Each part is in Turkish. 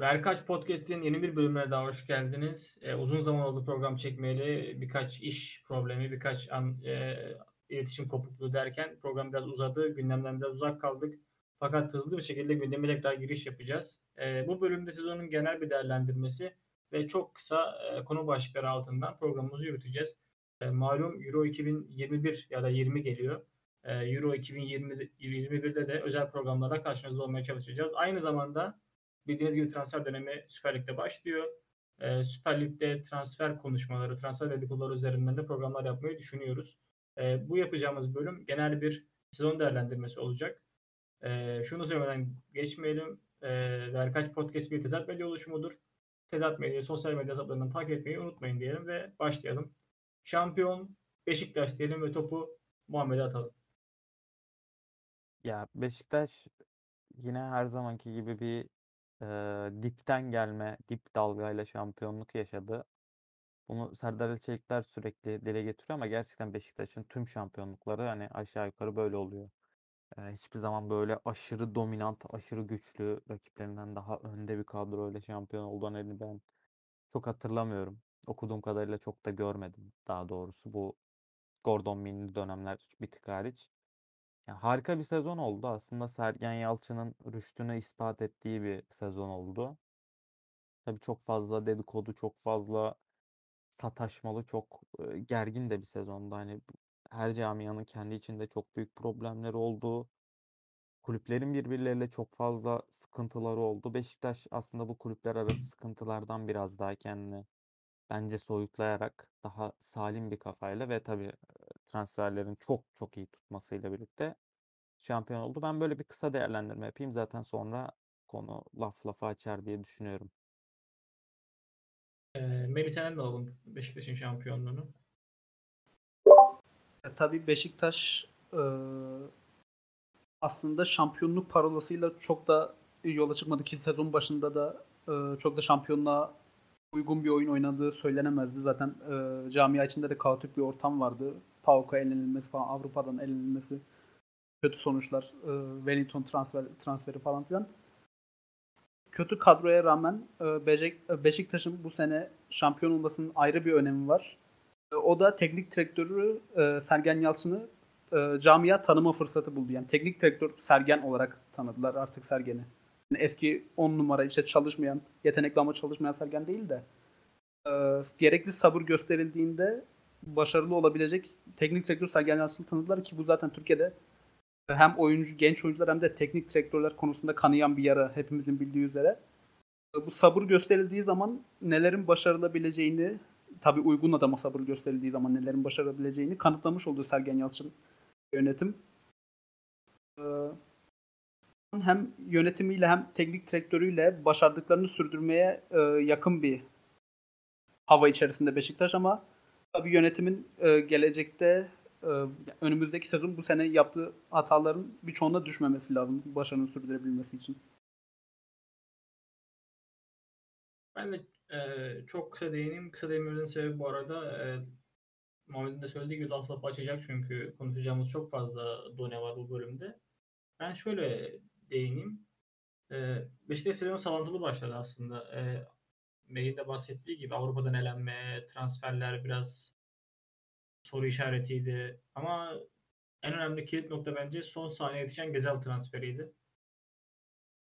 Verkaç Podcast'in yeni bir bölümüne daha hoş geldiniz. Ee, uzun zaman oldu program çekmeyeli. Birkaç iş problemi, birkaç an e, iletişim kopukluğu derken program biraz uzadı. Gündemden biraz uzak kaldık. Fakat hızlı bir şekilde gündeme tekrar giriş yapacağız. E, bu bölümde sezonun genel bir değerlendirmesi ve çok kısa e, konu başlıkları altından programımızı yürüteceğiz. E, malum Euro 2021 ya da 20 geliyor. E, Euro 2021'de de özel programlara karşınızda olmaya çalışacağız. Aynı zamanda bildiğiniz gibi transfer dönemi Süper Lig'de başlıyor. E, Süper Lig'de transfer konuşmaları, transfer dedikoduları üzerinden de programlar yapmayı düşünüyoruz. E, bu yapacağımız bölüm genel bir sezon değerlendirmesi olacak. E, şunu söylemeden geçmeyelim. E, Verkaç Podcast bir tezat medya oluşumudur. Tezat medya sosyal medya hesaplarından takip etmeyi unutmayın diyelim ve başlayalım. Şampiyon Beşiktaş diyelim ve topu Muhammed'e atalım. Ya Beşiktaş yine her zamanki gibi bir e, dipten gelme, dip dalgayla şampiyonluk yaşadı. Bunu Serdar Çelikler sürekli dile getiriyor ama gerçekten Beşiktaş'ın tüm şampiyonlukları hani aşağı yukarı böyle oluyor. E, hiçbir zaman böyle aşırı dominant, aşırı güçlü rakiplerinden daha önde bir kadroyla şampiyon olduğunu ben çok hatırlamıyorum. Okuduğum kadarıyla çok da görmedim daha doğrusu bu Gordon Minli dönemler bir tık hariç. Ya harika bir sezon oldu. Aslında Sergen Yalçın'ın rüştünü ispat ettiği bir sezon oldu. Tabii çok fazla dedikodu, çok fazla sataşmalı, çok gergin de bir sezondu. Hani her camianın kendi içinde çok büyük problemleri oldu. Kulüplerin birbirleriyle çok fazla sıkıntıları oldu. Beşiktaş aslında bu kulüpler arası sıkıntılardan biraz daha kendini bence soyutlayarak daha salim bir kafayla ve tabii transferlerin çok çok iyi tutmasıyla birlikte şampiyon oldu. Ben böyle bir kısa değerlendirme yapayım. Zaten sonra konu laf lafa açar diye düşünüyorum. E, Melih senden de alalım Beşiktaş'ın şampiyonluğunu. E, tabii Beşiktaş e, aslında şampiyonluk parolasıyla çok da yola çıkmadı ki sezon başında da e, çok da şampiyonluğa uygun bir oyun oynadığı söylenemezdi. Zaten e, camia içinde de kaotik bir ortam vardı. PAOK'a elenilmesi falan, Avrupa'dan elenilmesi, kötü sonuçlar, e, Wellington transfer, transferi falan filan. Kötü kadroya rağmen e, Beşiktaş'ın bu sene şampiyon olmasının ayrı bir önemi var. E, o da teknik direktörü e, Sergen Yalçın'ı e, camia tanıma fırsatı buldu. Yani teknik direktör Sergen olarak tanıdılar artık Sergen'i. Yani eski 10 numara işte çalışmayan, yetenekli ama çalışmayan Sergen değil de e, gerekli sabır gösterildiğinde başarılı olabilecek teknik Sergen Yalçın'ı tanıdılar ki bu zaten Türkiye'de hem oyuncu genç oyuncular hem de teknik direktörler konusunda kanayan bir yara hepimizin bildiği üzere. Bu sabır gösterildiği zaman nelerin başarılabileceğini tabii uygun adama sabır gösterildiği zaman nelerin başarabileceğini kanıtlamış oldu Sergen Yalçın yönetim. Ee, hem yönetimiyle hem teknik direktörüyle başardıklarını sürdürmeye e, yakın bir hava içerisinde Beşiktaş ama tabii yönetimin e, gelecekte e, önümüzdeki sezon bu sene yaptığı hataların birçoğuna düşmemesi lazım başarının sürdürebilmesi için. Ben de e, çok kısa değineyim. Kısa değinmemizin sebebi bu arada e, Muhammed'in de söylediği gibi laf açacak çünkü konuşacağımız çok fazla done var bu bölümde. Ben şöyle değineyim. E, Beşiktaş sezonu salantılı başladı aslında. E, Melih'in de bahsettiği gibi Avrupa'dan elenme, transferler biraz soru işaretiydi. Ama en önemli kilit nokta bence son saniye yetişen Gezel transferiydi.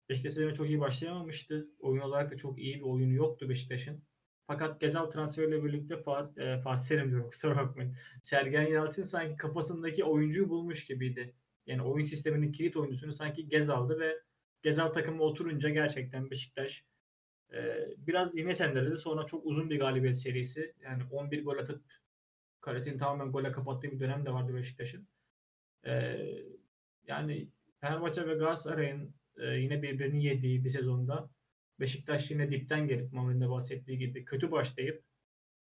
Beşiktaş sezonu çok iyi başlayamamıştı. Oyun olarak da çok iyi bir oyunu yoktu Beşiktaş'ın. Fakat Gezal transferiyle birlikte Fatih, e, Fatih Terim diyorum kusura bakmayın. Sergen Yalçın sanki kafasındaki oyuncuyu bulmuş gibiydi. Yani oyun sisteminin kilit oyuncusunu sanki Gezal'dı ve Gezal takımı oturunca gerçekten Beşiktaş e, biraz yine sendeledi. Sonra çok uzun bir galibiyet serisi. Yani 11 gol atıp kalesini tamamen gole kapattığı bir dönem de vardı Beşiktaş'ın. E, yani Fenerbahçe ve Galatasaray'ın e, yine birbirini yediği bir sezonda Beşiktaş yine dipten gelip Mami'nin de bahsettiği gibi kötü başlayıp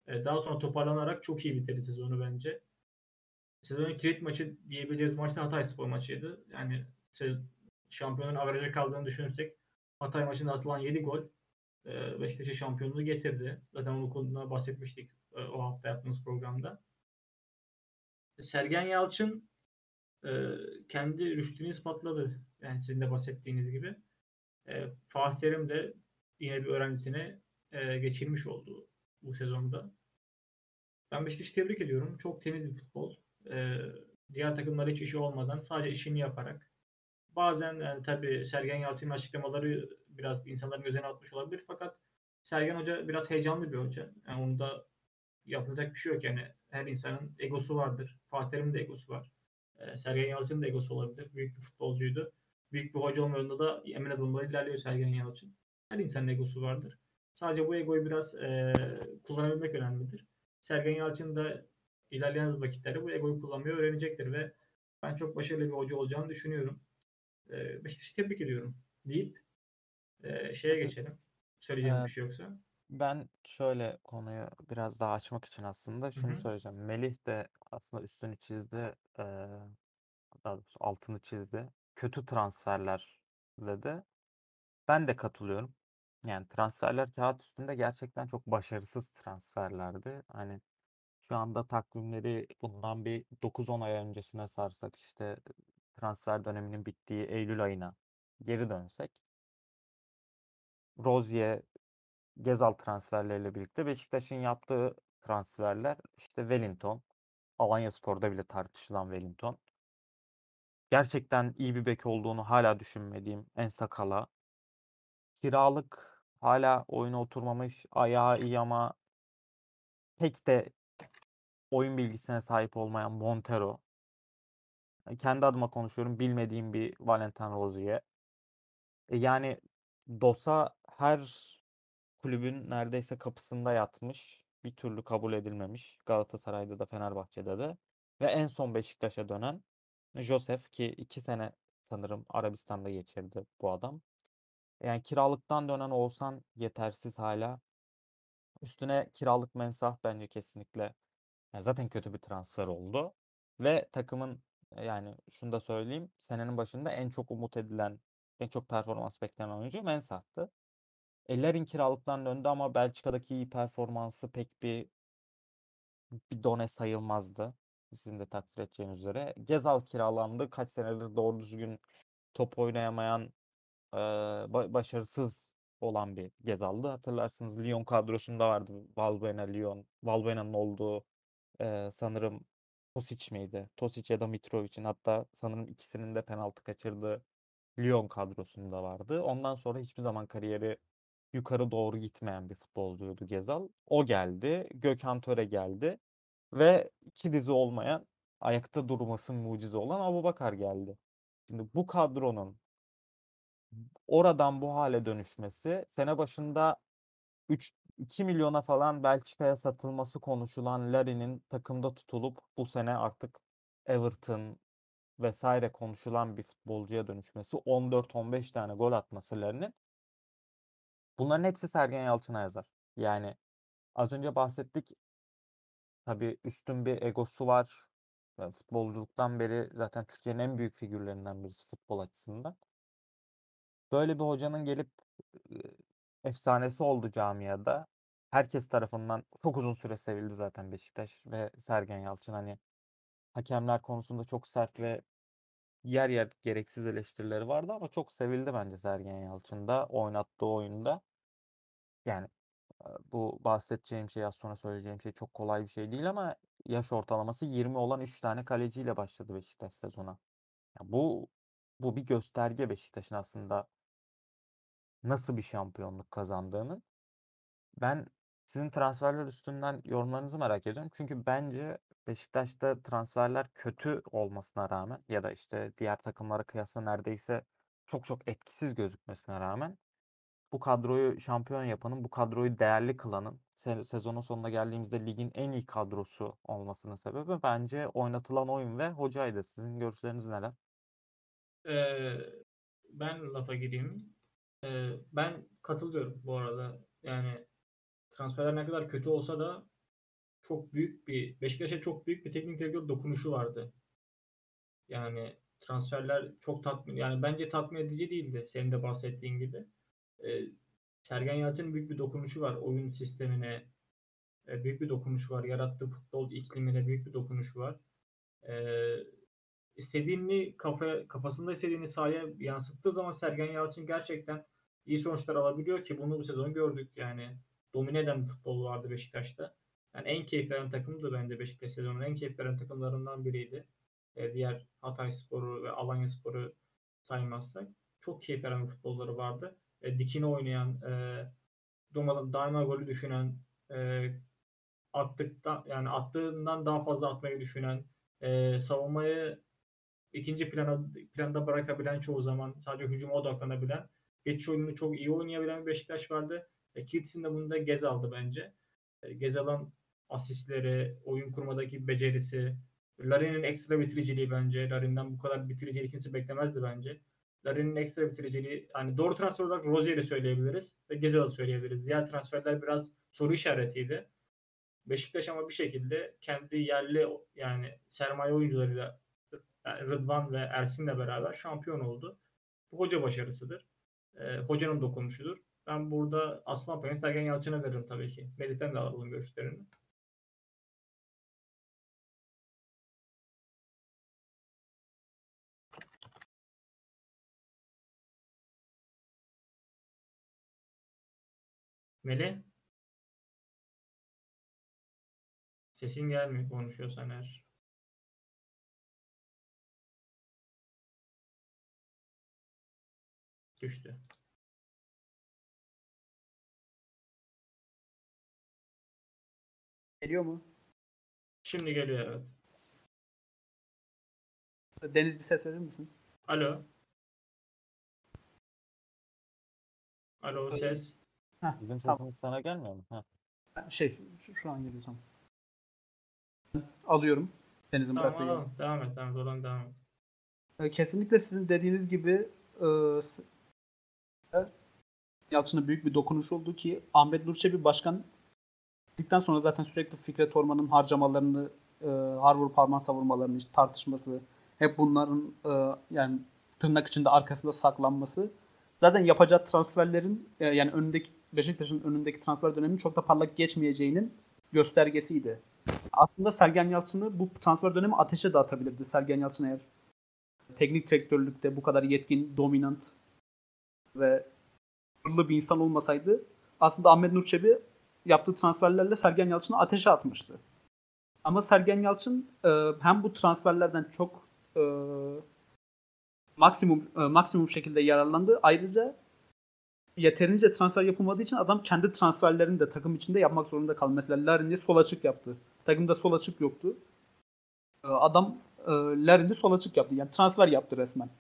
e, daha sonra toparlanarak çok iyi bitirdi sezonu bence. Sezonun kilit maçı diyebileceğiz maç da Hatay Spor maçıydı. Yani şampiyonun averaja kaldığını düşünürsek Hatay maçında atılan 7 gol e, Beşiktaş'a şampiyonluğu getirdi. Zaten onun konuda bahsetmiştik e, o hafta yaptığımız programda. Sergen Yalçın kendi rüştünü ispatladı. Yani sizin de bahsettiğiniz gibi. Fatih Terim de yine bir öğrencisine e, geçirmiş oldu bu sezonda. Ben Beşiktaş'ı tebrik ediyorum. Çok temiz bir futbol. E, diğer takımlar hiç işi olmadan sadece işini yaparak. Bazen yani tabii Sergen Yalçın'ın açıklamaları biraz insanların gözüne atmış olabilir fakat Sergen Hoca biraz heyecanlı bir hoca. Yani onda yapılacak bir şey yok. Yani her insanın egosu vardır. Fatih Terim'in de egosu var. Ee, Sergen Yalçın'ın da egosu olabilir. Büyük bir futbolcuydu. Büyük bir hoca olma yolunda da emin adımlarla ilerliyor Sergen Yalçın. Her insanın egosu vardır. Sadece bu egoyu biraz e, kullanabilmek önemlidir. Sergen Yalçın da ilerleyen vakitlerde bu egoyu kullanmayı öğrenecektir ve ben çok başarılı bir hoca olacağını düşünüyorum. E, Beşiktaş'ı tebrik ediyorum deyip e, şeye geçelim. Söyleyeceğim Evet. bir şey yoksa. Ben şöyle konuyu biraz daha açmak için aslında şunu hı. söyleyeceğim. Melih de aslında üstünü çizdi, eee, daha doğrusu altını çizdi. Kötü transferler dedi. Ben de katılıyorum. Yani transferler kağıt üstünde gerçekten çok başarısız transferlerdi. Hani şu anda takvimleri bundan bir 9-10 ay öncesine sarsak işte transfer döneminin bittiği Eylül ayına geri dönsek Rozier, Gezal transferleriyle birlikte Beşiktaş'ın yaptığı transferler işte Wellington, Alanyaspor'da bile tartışılan Wellington. Gerçekten iyi bir bek olduğunu hala düşünmediğim Ensakala. Kiralık hala oyuna oturmamış, ayağı iyi ama pek de oyun bilgisine sahip olmayan Montero. Kendi adıma konuşuyorum. Bilmediğim bir Valentin Rozier. E yani Dosa her kulübün neredeyse kapısında yatmış. Bir türlü kabul edilmemiş. Galatasaray'da da Fenerbahçe'de de. Ve en son Beşiktaş'a dönen Josef ki iki sene sanırım Arabistan'da geçirdi bu adam. Yani kiralıktan dönen olsan yetersiz hala. Üstüne kiralık mensah bence kesinlikle yani zaten kötü bir transfer oldu. Ve takımın yani şunu da söyleyeyim. Senenin başında en çok umut edilen, en çok performans beklenen oyuncu Mensah'tı. Ellerin kiralıktan döndü ama Belçika'daki iyi performansı pek bir bir done sayılmazdı. Sizin de takdir edeceğiniz üzere. Gezal kiralandı. Kaç senedir doğru düzgün top oynayamayan ba- başarısız olan bir Gezal'dı. Hatırlarsınız Lyon kadrosunda vardı. Valbuena, Lyon. Valbuena'nın olduğu eee, sanırım Tosic miydi? Tosic ya da Mitrovic'in hatta sanırım ikisinin de penaltı kaçırdığı Lyon kadrosunda vardı. Ondan sonra hiçbir zaman kariyeri yukarı doğru gitmeyen bir futbolcuydu Gezal. O geldi. Gökhan Töre geldi. Ve iki dizi olmayan ayakta durması mucize olan Abubakar geldi. Şimdi bu kadronun oradan bu hale dönüşmesi sene başında 3 2 milyona falan Belçika'ya satılması konuşulan Larin'in takımda tutulup bu sene artık Everton vesaire konuşulan bir futbolcuya dönüşmesi 14-15 tane gol atması Larin'in bunların hepsi Sergen Yalçın'a yazar. Yani az önce bahsettik tabii üstün bir egosu var. Futbolculuktan beri zaten Türkiye'nin en büyük figürlerinden birisi futbol açısından. Böyle bir hocanın gelip efsanesi oldu camiada. Herkes tarafından çok uzun süre sevildi zaten Beşiktaş ve Sergen Yalçın. Hani hakemler konusunda çok sert ve yer yer gereksiz eleştirileri vardı ama çok sevildi bence Sergen Yalçın'da oynattığı oyunda. Yani e, bu bahsedeceğim şey az sonra söyleyeceğim şey çok kolay bir şey değil ama yaş ortalaması 20 olan 3 tane kaleciyle başladı Beşiktaş sezona. Ya bu bu bir gösterge Beşiktaş'ın aslında nasıl bir şampiyonluk kazandığının. Ben sizin transferler üstünden yorumlarınızı merak ediyorum. Çünkü bence Beşiktaş'ta transferler kötü olmasına rağmen ya da işte diğer takımlara kıyasla neredeyse çok çok etkisiz gözükmesine rağmen bu kadroyu şampiyon yapanın, bu kadroyu değerli kılanın se- sezonun sonuna geldiğimizde ligin en iyi kadrosu olmasının sebebi bence oynatılan oyun ve hocaydı. Sizin görüşleriniz neler? Ee, ben lafa gireyim. Ee, ben katılıyorum bu arada. Yani transferler ne kadar kötü olsa da çok büyük bir Beşiktaş'a çok büyük bir teknik direktör dokunuşu vardı. Yani transferler çok tatmin yani bence tatmin edici değildi senin de bahsettiğin gibi. Ee, Sergen Yalçın'ın büyük bir dokunuşu var oyun sistemine. e, büyük bir dokunuş var. Yarattığı futbol iklimine büyük bir dokunuşu var. Ee, istediğini kafa, kafasında istediğini sahaya yansıttığı zaman Sergen Yalçın gerçekten iyi sonuçlar alabiliyor ki bunu bu sezon gördük yani. Domine eden bir futbol vardı Beşiktaş'ta. Yani en keyif veren takımdı bence Beşiktaş sezonun en keyif veren takımlarından biriydi. E, diğer Hatay Sporu ve Alanya Sporu saymazsak. Çok keyif veren futbolları vardı. E, dikine oynayan, e, durmadan daima golü düşünen, e, attıktan yani attığından daha fazla atmayı düşünen, e, savunmayı ikinci plana planda bırakabilen çoğu zaman sadece hücuma odaklanabilen, geçiş oyununu çok iyi oynayabilen bir Beşiktaş vardı. E, Kirts'in de bunu da Gez aldı bence. E, Gezal'ın asistleri, oyun kurmadaki becerisi, Larin'in ekstra bitiriciliği bence. Larin'den bu kadar bitiriciliği kimse beklemezdi bence. Larin'in ekstra bitiriciliği, hani doğru transfer olarak Rozier'i söyleyebiliriz ve Gezal'ı söyleyebiliriz. Diğer transferler biraz soru işaretiydi. Beşiktaş ama bir şekilde kendi yerli yani sermaye oyuncularıyla yani Rıdvan ve Ersin'le beraber şampiyon oldu. Bu hoca başarısıdır. E, hocanın dokunuşudur. Ben burada Aslan Payı'nı Sergen Yalçın'a veririm tabii ki. Melih'ten de alalım görüşlerini. Melih? Sesin gelmiyor konuşuyorsan eğer. Düştü. Geliyor mu? Şimdi geliyor evet. Deniz bir ses verir misin? Alo. Alo ses. Bizim Tamam. sesimiz sana gelmiyor mu? Ha. Şey, şu, şu an geliyor tamam. Alıyorum. Deniz'in Tamam bıraktığı alalım. Devam et. Tamam Dolan devam et. E, Kesinlikle sizin dediğiniz gibi e, Yalçın'a büyük bir dokunuş oldu ki Ahmet Nur Çebi başkan gittikten sonra zaten sürekli Fikret Orman'ın harcamalarını e, Harvard parman savurmalarını işte tartışması hep bunların e, yani tırnak içinde arkasında saklanması zaten yapacağı transferlerin e, yani önündeki Beşiktaş'ın önündeki transfer döneminin çok da parlak geçmeyeceğinin göstergesiydi. Aslında Sergen Yalçın'ı bu transfer dönemi ateşe de atabilirdi. Sergen Yalçın eğer teknik direktörlükte bu kadar yetkin, dominant ve hırlı bir insan olmasaydı aslında Ahmet Nur Çebi yaptığı transferlerle Sergen Yalçın'ı ateşe atmıştı. Ama Sergen Yalçın e, hem bu transferlerden çok e, maksimum e, maksimum şekilde yararlandı. Ayrıca yeterince transfer yapılmadığı için adam kendi transferlerini de takım içinde yapmak zorunda kaldı. Mesela Larin'i sol açık yaptı. Takımda sol açık yoktu. E, Adam e, Larin'i sol açık yaptı. Yani transfer yaptı resmen.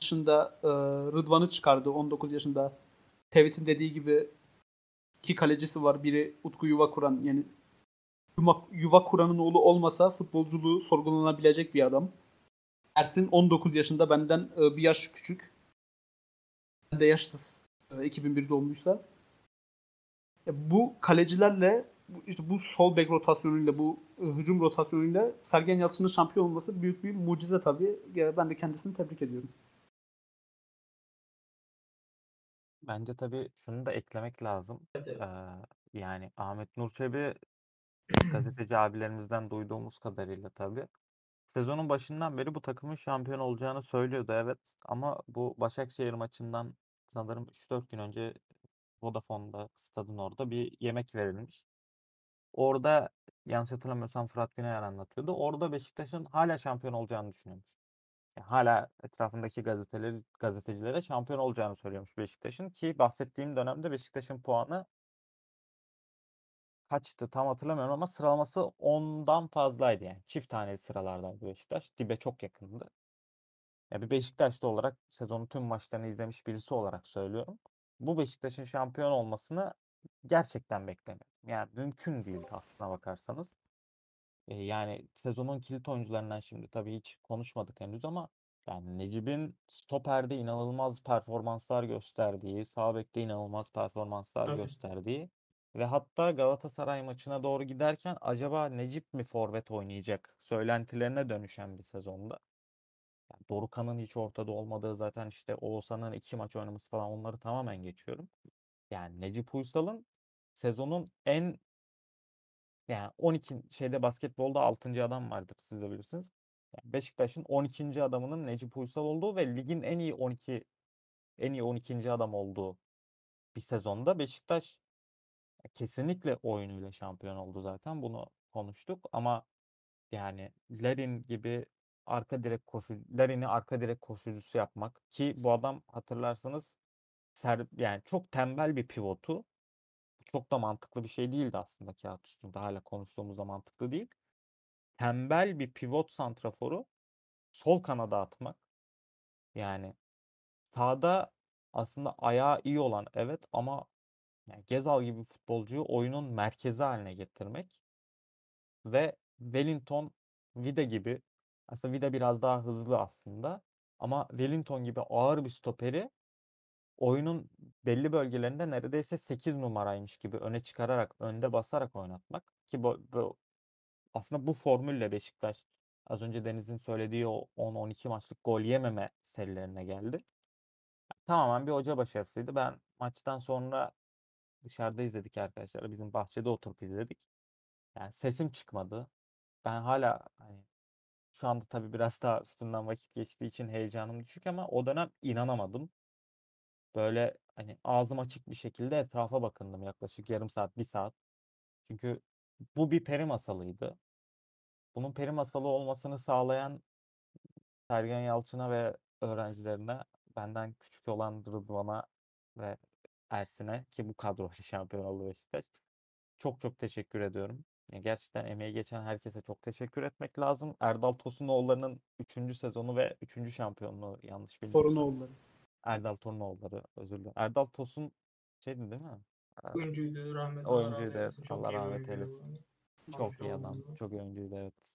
Dışında e, Rıdvan'ı çıkardı. 19 yaşında. Tevhid'in dediği gibi iki kalecisi var. Biri Utku Yuva Kuran. Yani Yuva, Yuva Kuran'ın oğlu olmasa futbolculuğu sorgulanabilecek bir adam. Ersin 19 yaşında benden e, bir yaş küçük. Ben de yaşlıyız. E, 2001 doğumluysa. E, bu kalecilerle işte bu sol bek rotasyonuyla bu hücum rotasyonuyla Sergen Yalçın'ın şampiyon olması büyük bir mucize tabii. Ben de kendisini tebrik ediyorum. Bence tabii şunu da eklemek lazım. Evet, evet. Ee, yani Ahmet Nur Çebi gazeteci abilerimizden duyduğumuz kadarıyla tabii sezonun başından beri bu takımın şampiyon olacağını söylüyordu evet ama bu Başakşehir maçından sanırım 3-4 gün önce Vodafone'da stadın orada bir yemek verilmiş. Orada yanlış hatırlamıyorsam Fırat Güneyer anlatıyordu. Orada Beşiktaş'ın hala şampiyon olacağını düşünüyormuş. Yani hala etrafındaki gazeteleri, gazetecilere şampiyon olacağını söylüyormuş Beşiktaş'ın ki bahsettiğim dönemde Beşiktaş'ın puanı kaçtı tam hatırlamıyorum ama sıralaması 10'dan fazlaydı yani. Çift taneli sıralardaydı Beşiktaş. Dibe çok yakındı. Ya bir Beşiktaşlı olarak sezonun tüm maçlarını izlemiş birisi olarak söylüyorum. Bu Beşiktaş'ın şampiyon olmasını gerçekten beklemiyorum. Yani mümkün değildi aslına bakarsanız. E, yani sezonun kilit oyuncularından şimdi tabii hiç konuşmadık henüz ama yani Necip'in stoperde inanılmaz performanslar gösterdiği, sağ bekte inanılmaz performanslar Tabii. gösterdiği ve hatta Galatasaray maçına doğru giderken acaba Necip mi forvet oynayacak söylentilerine dönüşen bir sezonda. Yani Dorukhan'ın hiç ortada olmadığı zaten işte Oğuzhan'ın iki maç oynaması falan onları tamamen geçiyorum. Yani Necip Uysal'ın sezonun en yani 12 şeyde basketbolda 6. adam vardır siz de bilirsiniz. Yani Beşiktaş'ın 12. adamının Necip Uysal olduğu ve ligin en iyi 12 en iyi 12. adam olduğu bir sezonda Beşiktaş kesinlikle oyunuyla şampiyon oldu zaten. Bunu konuştuk ama yani Larin gibi arka direk koşu Larin'i arka direk koşucusu yapmak ki bu adam hatırlarsanız ser, yani çok tembel bir pivotu. Çok da mantıklı bir şey değildi aslında kağıt üstünde. Hala konuştuğumuzda mantıklı değil. Tembel bir pivot santraforu sol kanada atmak. Yani sağda aslında ayağı iyi olan evet ama yani Gezal gibi bir futbolcuyu oyunun merkezi haline getirmek ve Wellington, Vida gibi aslında Vida biraz daha hızlı aslında ama Wellington gibi ağır bir stoperi oyunun belli bölgelerinde neredeyse 8 numaraymış gibi öne çıkararak, önde basarak oynatmak ki bu, bu aslında bu formülle Beşiktaş az önce Deniz'in söylediği o 10-12 maçlık gol yememe serilerine geldi. Tamamen bir hoca başarısıydı. Ben maçtan sonra dışarıda izledik arkadaşlar. Bizim bahçede oturup izledik. Yani sesim çıkmadı. Ben hala hani şu anda tabii biraz daha üstünden vakit geçtiği için heyecanım düşük ama o dönem inanamadım. Böyle hani ağzım açık bir şekilde etrafa bakındım yaklaşık yarım saat, bir saat. Çünkü bu bir peri masalıydı. Bunun peri masalı olmasını sağlayan Sergen Yalçın'a ve öğrencilerine benden küçük olan Rıdvan'a ve Ersin'e ki bu kadroyla şampiyon oldu Beşiktaş. Çok çok teşekkür ediyorum. Ya gerçekten emeği geçen herkese çok teşekkür etmek lazım. Erdal Tosunoğulları'nın 3. sezonu ve 3. şampiyonluğu yanlış bilmiyorsam. Torunoğulları. Erdal Torunoğulları özür dilerim. Erdal Tosun şeydi değil mi? Oyuncuydu. Oyuncuydu, rahmet eylesin. evet. Çok Allah rahmet oyuncuydu eylesin. Çok iyi adam. bu. Çok iyi oyuncuydu evet.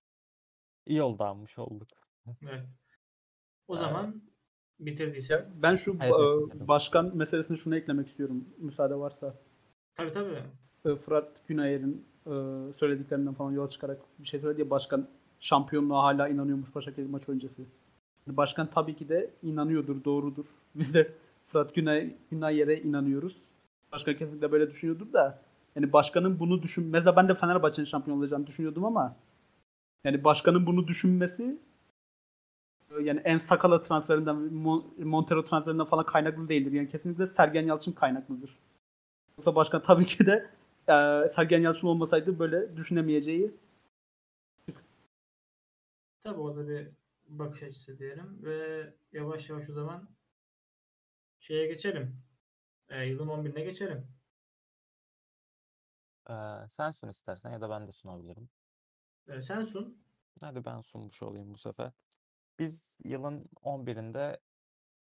İyi oldu almış olduk. Evet. O zaman bitirdiyse. Ben şu Evet, e, evet, başkan meselesine şunu eklemek istiyorum müsaade varsa. Tabii tabii. Fırat Günayer'in e, söylediklerinden falan yola çıkarak bir şey söyledi ya başkan şampiyonluğa hala inanıyormuş Başakşehir maç öncesi. Başkan tabii ki de inanıyordur, doğrudur. Biz de Fırat Günay, Günayer'e inanıyoruz. Başkan kesinlikle böyle düşünüyordur da yani başkanın bunu düşün mesela ben de Fenerbahçe'nin şampiyon olacağını düşünüyordum ama yani başkanın bunu düşünmesi yani en sakala transferinden, Mon- Montero transferinden falan kaynaklı değildir. Yani kesinlikle Sergen Yalçın kaynaklıdır. Yoksa başkan tabii ki de e, Sergen Yalçın olmasaydı böyle düşünemeyeceği. Tabii orada bir bakış açısı diyelim ve yavaş yavaş o zaman şeye geçelim. Ee, yılın 11'ine geçelim. Ee, sen sun istersen ya da ben de sunabilirim. Ee, sen sun. Hadi ben sunmuş olayım bu sefer. Biz yılın 11'inde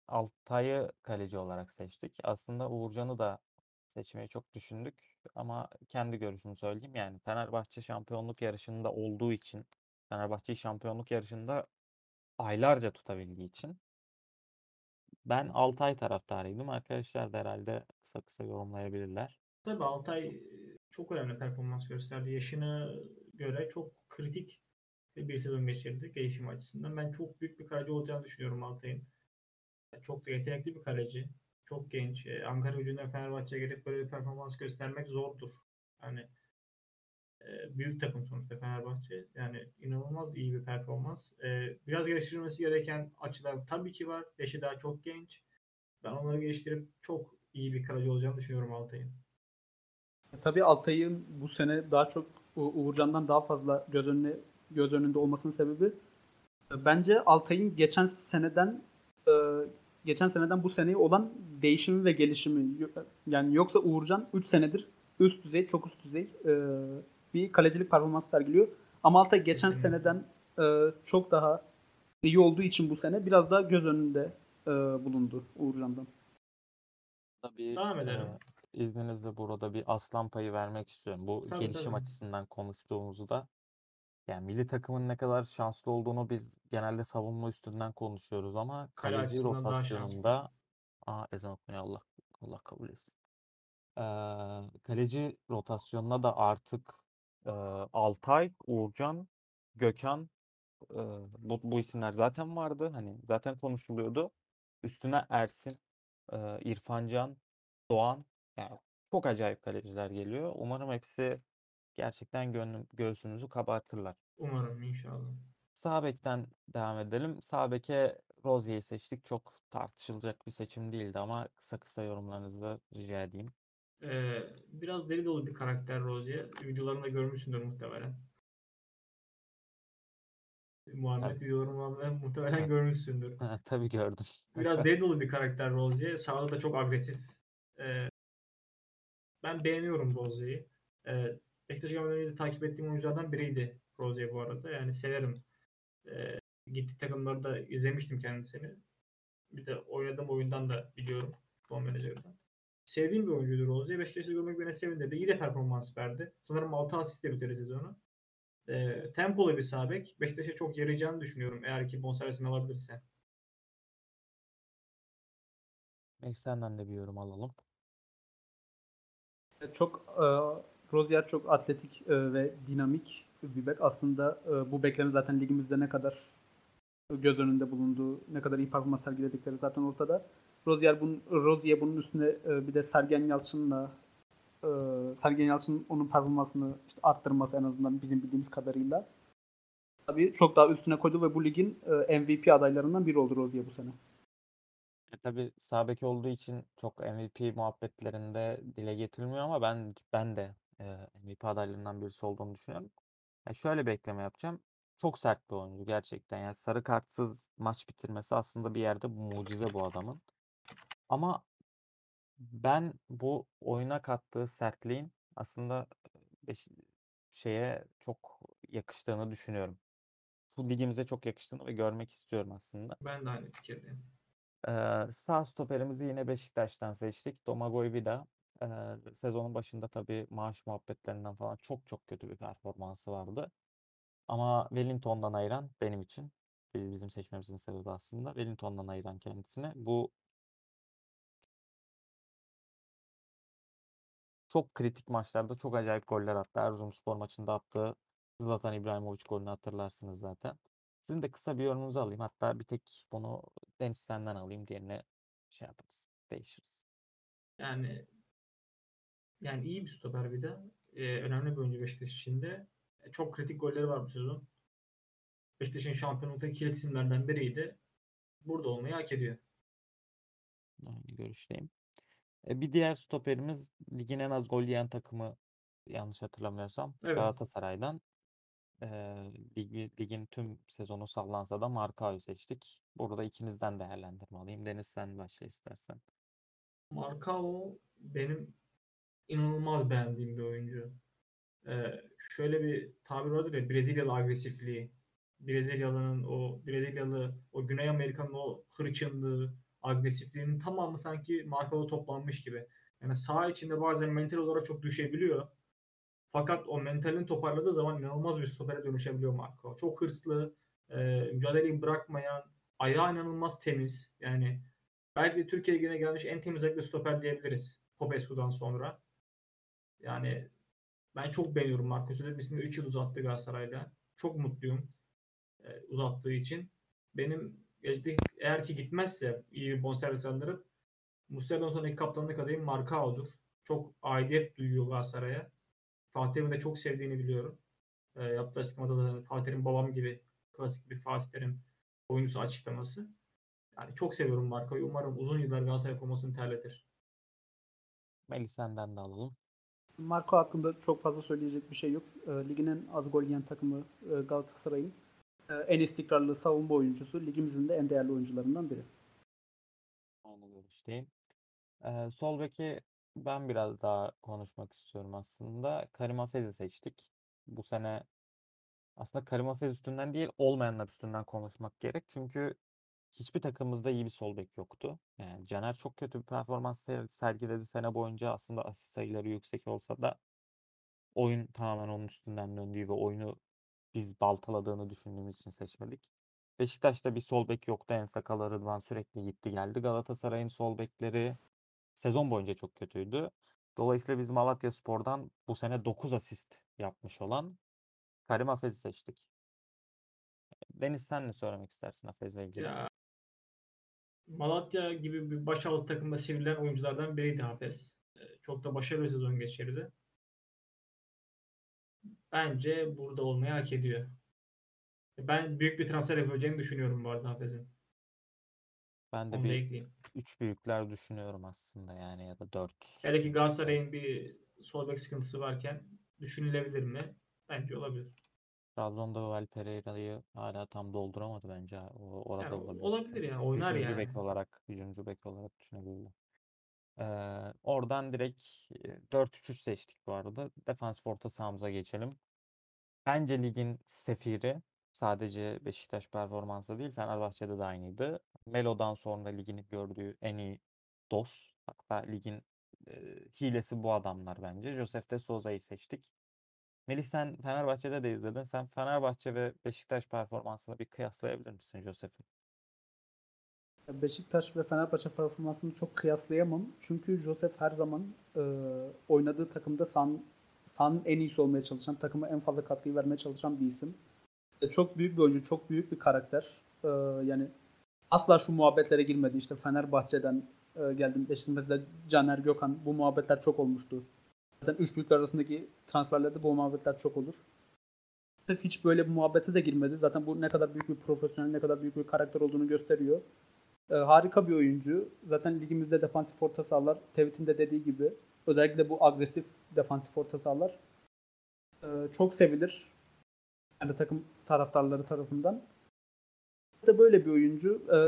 Altay'ı kaleci olarak seçtik. Aslında Uğurcan'ı da seçmeyi çok düşündük ama kendi görüşümü söyleyeyim. Yani Fenerbahçe şampiyonluk yarışında olduğu için, Fenerbahçe'yi şampiyonluk yarışında aylarca tutabildiği için ben Altay taraftarıydım. Arkadaşlar da herhalde kısa kısa yorumlayabilirler. Tabii Altay çok önemli performans gösterdi. Yaşına göre çok kritik bir sezon geçirdi gelişim açısından. Ben çok büyük bir kaleci olacağını düşünüyorum Altay'ın. Çok da yetenekli bir kaleci. Çok genç. Ankara gücünden Fenerbahçe'ye gelip böyle bir performans göstermek zordur. Yani e, büyük takım sonuçta Fenerbahçe. Yani inanılmaz iyi bir performans. Ee, biraz geliştirilmesi gereken açılar tabii ki var. Yaşı daha çok genç. Ben onları geliştirip çok iyi bir kaleci olacağını düşünüyorum Altay'ın. Tabii Altay'ın bu sene daha çok Uğurcan'dan daha fazla göz önüne göz önünde olmasının sebebi e, bence Altay'ın geçen seneden e, geçen seneden bu seneye olan değişimi ve gelişimi. Yani yoksa Uğurcan 3 senedir üst düzey, çok üst düzey e, bir kalecilik performansı sergiliyor. Ama Altay geçen Kesinlikle. seneden e, çok daha iyi olduğu için bu sene biraz daha göz önünde e, bulundu Uğurcan'dan. Tabii Devam edelim. e, izninizle burada bir aslan payı vermek istiyorum. Bu Tabii, gelişim tabii. açısından konuştuğumuzda yani milli takımın ne kadar şanslı olduğunu biz genelde savunma üstünden konuşuyoruz ama Kale kaleci rotasyonunda Aa ezan okunuyor Allah Allah kabul etsin. Ee, kaleci rotasyonuna da artık e, Altay, Uğurcan, Gökhan e, bu, bu isimler zaten vardı. Hani zaten konuşuluyordu. Üstüne Ersin, e, İrfan Can, Doğan yani çok acayip kaleciler geliyor. Umarım hepsi gerçekten gönlüm, göğsümüzü kabartırlar. Umarım inşallah. Sağ bekten devam edelim. Sağ beke Rozier'i seçtik. Çok tartışılacak bir seçim değildi ama kısa kısa yorumlarınızı rica edeyim. Ee, biraz deli dolu bir karakter Rozier. Videolarında görmüşsündür muhtemelen. Muhammed videolarında muhtemelen görmüşsündür. Tabii gördüm. Biraz deli dolu bir karakter Rozier. Sahada da çok agresif. Ee, ben beğeniyorum Rozier'i. Ee, Beşiktaş gelmeden önce takip ettiğim oyunculardan biriydi Rozier bu arada. Yani severim. Ee, gittiği takımlarda izlemiştim kendisini. Bir de oynadığım oyundan da biliyorum. Futbol menajerden. Sevdiğim bir oyuncuydu Rozier. Beşiktaş'ta görmek beni sevindirdi. İyi de performans verdi. Sanırım 6 asistle bitirdi sezonu. Ee, tempolu bir sağ bek. Beşiktaş'a çok yarayacağını düşünüyorum eğer ki bonservisini alabilirse. Melih senden de bir yorum alalım. Çok e, Rozier çok atletik e, ve dinamik bir bek. Aslında e, bu beklerin zaten ligimizde ne kadar göz önünde bulunduğu, ne kadar iyi performans sergiledikleri zaten ortada. Rozier bunun, Rozier bunun üstüne e, bir de Sergen Yalçın'la e, Sergen Yalçın onun performansını işte arttırması en azından bizim bildiğimiz kadarıyla. Tabii çok daha üstüne koydu ve bu ligin e, MVP adaylarından biri oldu Rozier bu sene. E, tabii sağ bek olduğu için çok MVP muhabbetlerinde dile getirilmiyor ama ben ben de e, MVP adaylarından birisi olduğunu düşünüyorum. Yani şöyle bir ekleme yapacağım. Çok sert bir oyuncu gerçekten. Yani sarı kartsız maç bitirmesi aslında bir yerde mucize bu adamın. Ama ben bu oyuna kattığı sertliğin aslında beş- şeye çok yakıştığını düşünüyorum. Bu ligimize çok yakıştığını ve görmek istiyorum aslında. Ben de aynı fikirdeyim. Ee, sağ stoperimizi yine Beşiktaş'tan seçtik. Domagoj Vida. Ee, sezonun başında tabii maaş muhabbetlerinden falan çok çok kötü bir performansı vardı. Ama Wellington'dan ayıran benim için bi- bizim seçmemizin sebebi aslında Wellington'dan ayıran kendisini. Bu çok kritik maçlarda çok acayip goller attı. Erzurumspor maçında attığı Zlatan İbrahimovic golünü hatırlarsınız zaten. Sizin de kısa bir yorumunuzu alayım. Hatta bir tek bunu Deniz senden alayım. Diğerine şey yaparız. Değişiriz. Yani yani iyi bir stoper bir de. Ee, önemli bir oyuncu Beşiktaş için de. E, Çok kritik golleri var bu sezon. Beşiktaş'ın şampiyonluktaki kilit isimlerden biriydi. Burada olmayı hak ediyor. Aynı görüşteyim. E, bir diğer stoperimiz ligin en az gol yiyen takımı yanlış hatırlamıyorsam Evet. Galatasaray'dan. E, ligi- ligin tüm sezonu sallansa da Markao'yu seçtik. Burada ikinizden değerlendirme alayım. Deniz sen başla istersen. Marcao benim inanılmaz beğendiğim bir oyuncu. Ee, şöyle bir tabir vardır ya Brezilyalı agresifliği. Brezilyalı'nın o Brezilyalı o Güney Amerika'nın o hırçınlığı, agresifliğinin tamamı sanki Marcao'da toplanmış gibi. Yani saha içinde bazen mental olarak çok düşebiliyor. Fakat o mentalini toparladığı zaman inanılmaz bir stopere dönüşebiliyor Marco. Çok hırslı, e, mücadeleyi bırakmayan, ayağı inanılmaz temiz. Yani belki de Türkiye Ligi'ne gelmiş en temiz ayaklı stoper diyebiliriz. Popescu'dan sonra. Yani ben çok beğeniyorum Marco Sözleşmesini 3 yıl uzattı Galatasaray'la. Çok mutluyum e, uzattığı için. Benim eğer ki gitmezse iyi bir bonservis alınırıp Muslera'dan sonraki kaptanlık adayım Marcao'dur. Çok aidiyet duyuyor Galatasaray'a. Fatih'in de çok sevdiğini biliyorum. E, yaptığı açıklamada da Fatih'in babam gibi klasik bir Fatih Terim oyuncusu açıklaması. Yani çok seviyorum Marcao'yu. Umarım uzun yıllar Galatasaray formasını terletir. Melih senden de alalım. Marco hakkında çok fazla söyleyecek bir şey yok. E, ligin en az gol yiyen takımı e, Galatasaray'ın en istikrarlı savunma oyuncusu. Ligimizin de en değerli oyuncularından biri. Aynı görüşteyim. Ee, sol beki ben biraz daha konuşmak istiyorum aslında. Karim Afez'i seçtik. Bu sene aslında Karim Afez üstünden değil olmayanlar üstünden konuşmak gerek. Çünkü hiçbir takımımızda iyi bir sol bek yoktu. Yani Caner çok kötü bir performans ser- sergiledi sene boyunca. Aslında asist sayıları yüksek olsa da oyun tamamen onun üstünden döndüğü ve oyunu biz baltaladığını düşündüğümüz için seçmedik. Beşiktaş'ta bir sol bek yoktu. En Sakala Rıdvan sürekli gitti geldi. Galatasaray'ın sol bekleri sezon boyunca çok kötüydü. Dolayısıyla biz Malatyaspor'dan bu sene 9 asist yapmış olan Karim Afez'i seçtik. Deniz sen ne söylemek istersin Afez'le ilgili? Ya Malatya gibi bir başaltı takımda sivrilen oyunculardan biriydi Hafez. Ee, Çok da başarılı bir sezon geçirdi. Bence burada olmayı hak ediyor. Ben büyük bir transfer yapabileceğini düşünüyorum bu arada Hafez'in. Ben de Onu bir. 3 büyükler düşünüyorum aslında yani ya da 4. Hele ki Galatasaray'ın bir sol bek sıkıntısı varken düşünülebilir mi? Bence olabilir. Trabzon'da Val Pereira'yı hala tam dolduramadı bence. O, orada Yani olabilir. olabilir ya. Oynar Hücumcu yani. bek olarak, hücumcu bek olarak düşünebilirler. Ee, oradan direkt e, 4-3-3 seçtik bu arada. Defans orta sahamıza geçelim. Bence ligin sefiri sadece Beşiktaş performansı değil Fenerbahçe'de de aynıydı. Melo'dan sonra ligin gördüğü en iyi dos. Hatta ligin e, hilesi bu adamlar bence. Josef de Souza'yı seçtik. Melih sen Fenerbahçe'de de izledin. Sen Fenerbahçe ve Beşiktaş performansını bir kıyaslayabilir misin Josef'in? Beşiktaş ve Fenerbahçe performansını çok kıyaslayamam. Çünkü Josef her zaman e, oynadığı takımda san, sahanın en iyisi olmaya çalışan, takıma en fazla katkıyı vermeye çalışan bir isim. E, çok büyük bir oyuncu, çok büyük bir karakter. E, yani asla şu muhabbetlere girmedi. İşte Fenerbahçe'den e, geldim. İşte mesela Caner Gökhan bu muhabbetler çok olmuştu. Zaten üç büyükler arasındaki transferlerde bu muhabbetler çok olur. Hiç böyle bir muhabbete de girmedi. Zaten bu ne kadar büyük bir profesyonel, ne kadar büyük bir karakter olduğunu gösteriyor. E, harika bir oyuncu. Zaten ligimizde defansif orta sahalar, Tevit'in de dediği gibi özellikle bu agresif defansif orta sahalar e, çok sevilir. Yani takım taraftarları tarafından. De böyle bir oyuncu. E,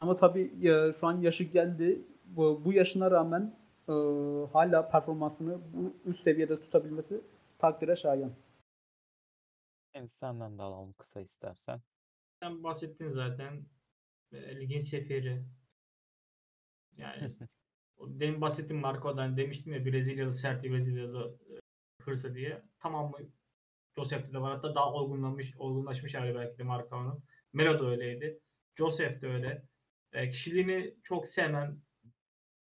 ama tabii ya, şu an yaşı geldi. Bu, bu yaşına rağmen e, hala performansını bu üst seviyede tutabilmesi takdire şayan. Enis senden de alalım kısa istersen. Sen bahsettin zaten. Ligin seferi. Yani demin bahsettiğim Marco'dan demiştim ya Brezilyalı sert bir Brezilyalı e, hırsı diye. Tamam mı? Josef'te de var. Hatta daha olgunlanmış, olgunlaşmış hali belki de Marco'nun. Melo da öyleydi. Josef de öyle. E, kişiliğini çok sevmem.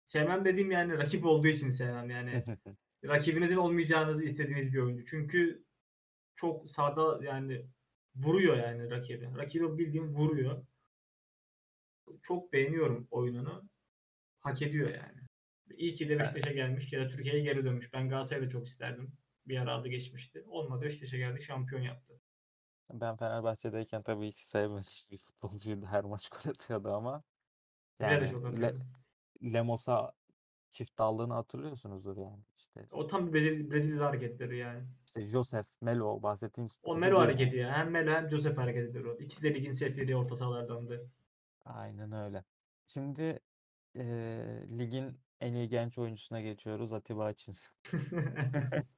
Sevmem dediğim yani rakip olduğu için sevmem yani. rakibinizin olmayacağınızı istediğiniz bir oyuncu. Çünkü çok sağda yani vuruyor yani rakibi. Rakibi bildiğim vuruyor. Çok beğeniyorum oyununu. Hak ediyor yani. İyi ki de Beşiktaş'a gelmiş ya da Türkiye'ye geri dönmüş. Ben Galatasaray'da çok isterdim. Bir ara adı geçmişti. Olmadı Beşiktaş'a geldi şampiyon yaptı. Ben Fenerbahçe'deyken tabii hiç sevmediğim bir futbolcuydu. Her maç gol atıyordu ama. De Yani çok Le-. Lemos'a çift daldığını hatırlıyorsunuzdur yani. İşte, O tam bir Brezilya, Brezilya hareketleri yani. işte Josef, Melo bahsettiğimiz O Melo hareketi ya. Hem Melo hem Josep hareketidir o. İkisi de ligin sefiri orta sahalardandı. Aynen öyle. Şimdi eee, ligin en iyi genç oyuncusuna geçiyoruz. Atiba Hutchinson.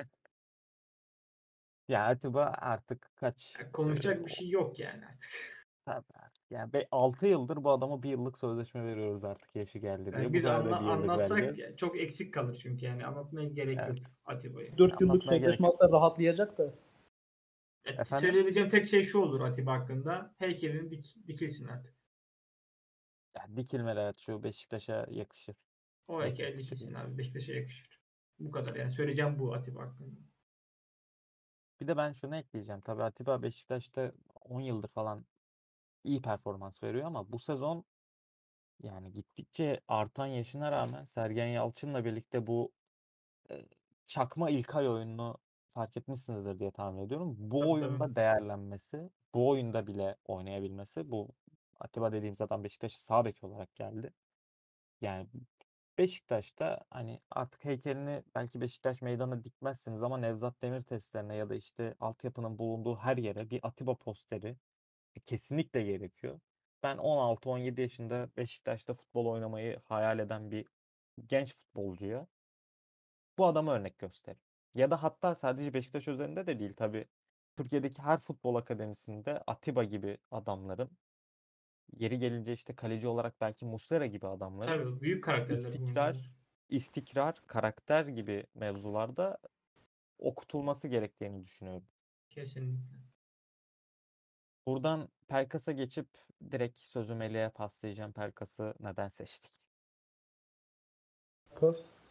Ya Atiba artık kaç? Ya konuşacak bir şey yok yani artık. tabii artık. Yani 6 yıldır bu adama bir yıllık sözleşme veriyoruz artık yaşı geldi diye. Yani Bu biz sene de anla- bir yıllık anlatsak vereceğiz. çok eksik kalır çünkü yani anlatmaya gerek yok Evet. Atiba'yı. 4 yıllık Anlatmaya gerek sözleşme yok. alsa rahatlayacak da. E, Efendim? Söyleyebileceğim tek şey şu olur Atiba hakkında. Heykelini dik, dikilsin artık. Yani dikilmeli hayat şu Beşiktaş'a yakışır. O yakışır dikilsin yani. abi. Beşiktaş'a yakışır. Bu kadar yani. Söyleyeceğim bu Atiba hakkında. Bir de ben şunu ekleyeceğim. Tabii Atiba Beşiktaş'ta 10 yıldır falan iyi performans veriyor ama bu sezon yani gittikçe artan yaşına rağmen Sergen Yalçın'la birlikte bu e, çakma İlkay oyununu fark etmişsinizdir diye tahmin ediyorum. Bu Tabii, oyunda tabii. değerlenmesi, bu oyunda bile oynayabilmesi, bu Atiba dediğimiz adam Beşiktaş'a sağ bek olarak geldi. Yani Beşiktaş'ta hani artık heykelini belki Beşiktaş meydana dikmezsiniz ama Nevzat Demir testlerine ya da işte altyapının bulunduğu her yere bir Atiba posteri kesinlikle gerekiyor. Ben 16-17 yaşında Beşiktaş'ta futbol oynamayı hayal eden bir genç futbolcuya bu adama örnek gösterin. Ya da hatta sadece Beşiktaş üzerinde de değil tabii. Türkiye'deki her futbol akademisinde Atiba gibi adamların yeri gelince işte kaleci olarak belki Muslera gibi adamların Tabii büyük karakterler istikrar, bunlar. istikrar, karakter gibi mevzularda okutulması gerektiğini düşünüyorum. Kesinlikle. Buradan Pelkas'a geçip direkt sözü Melih'e paslayacağım. Pelkas'ı neden seçtik? Kos.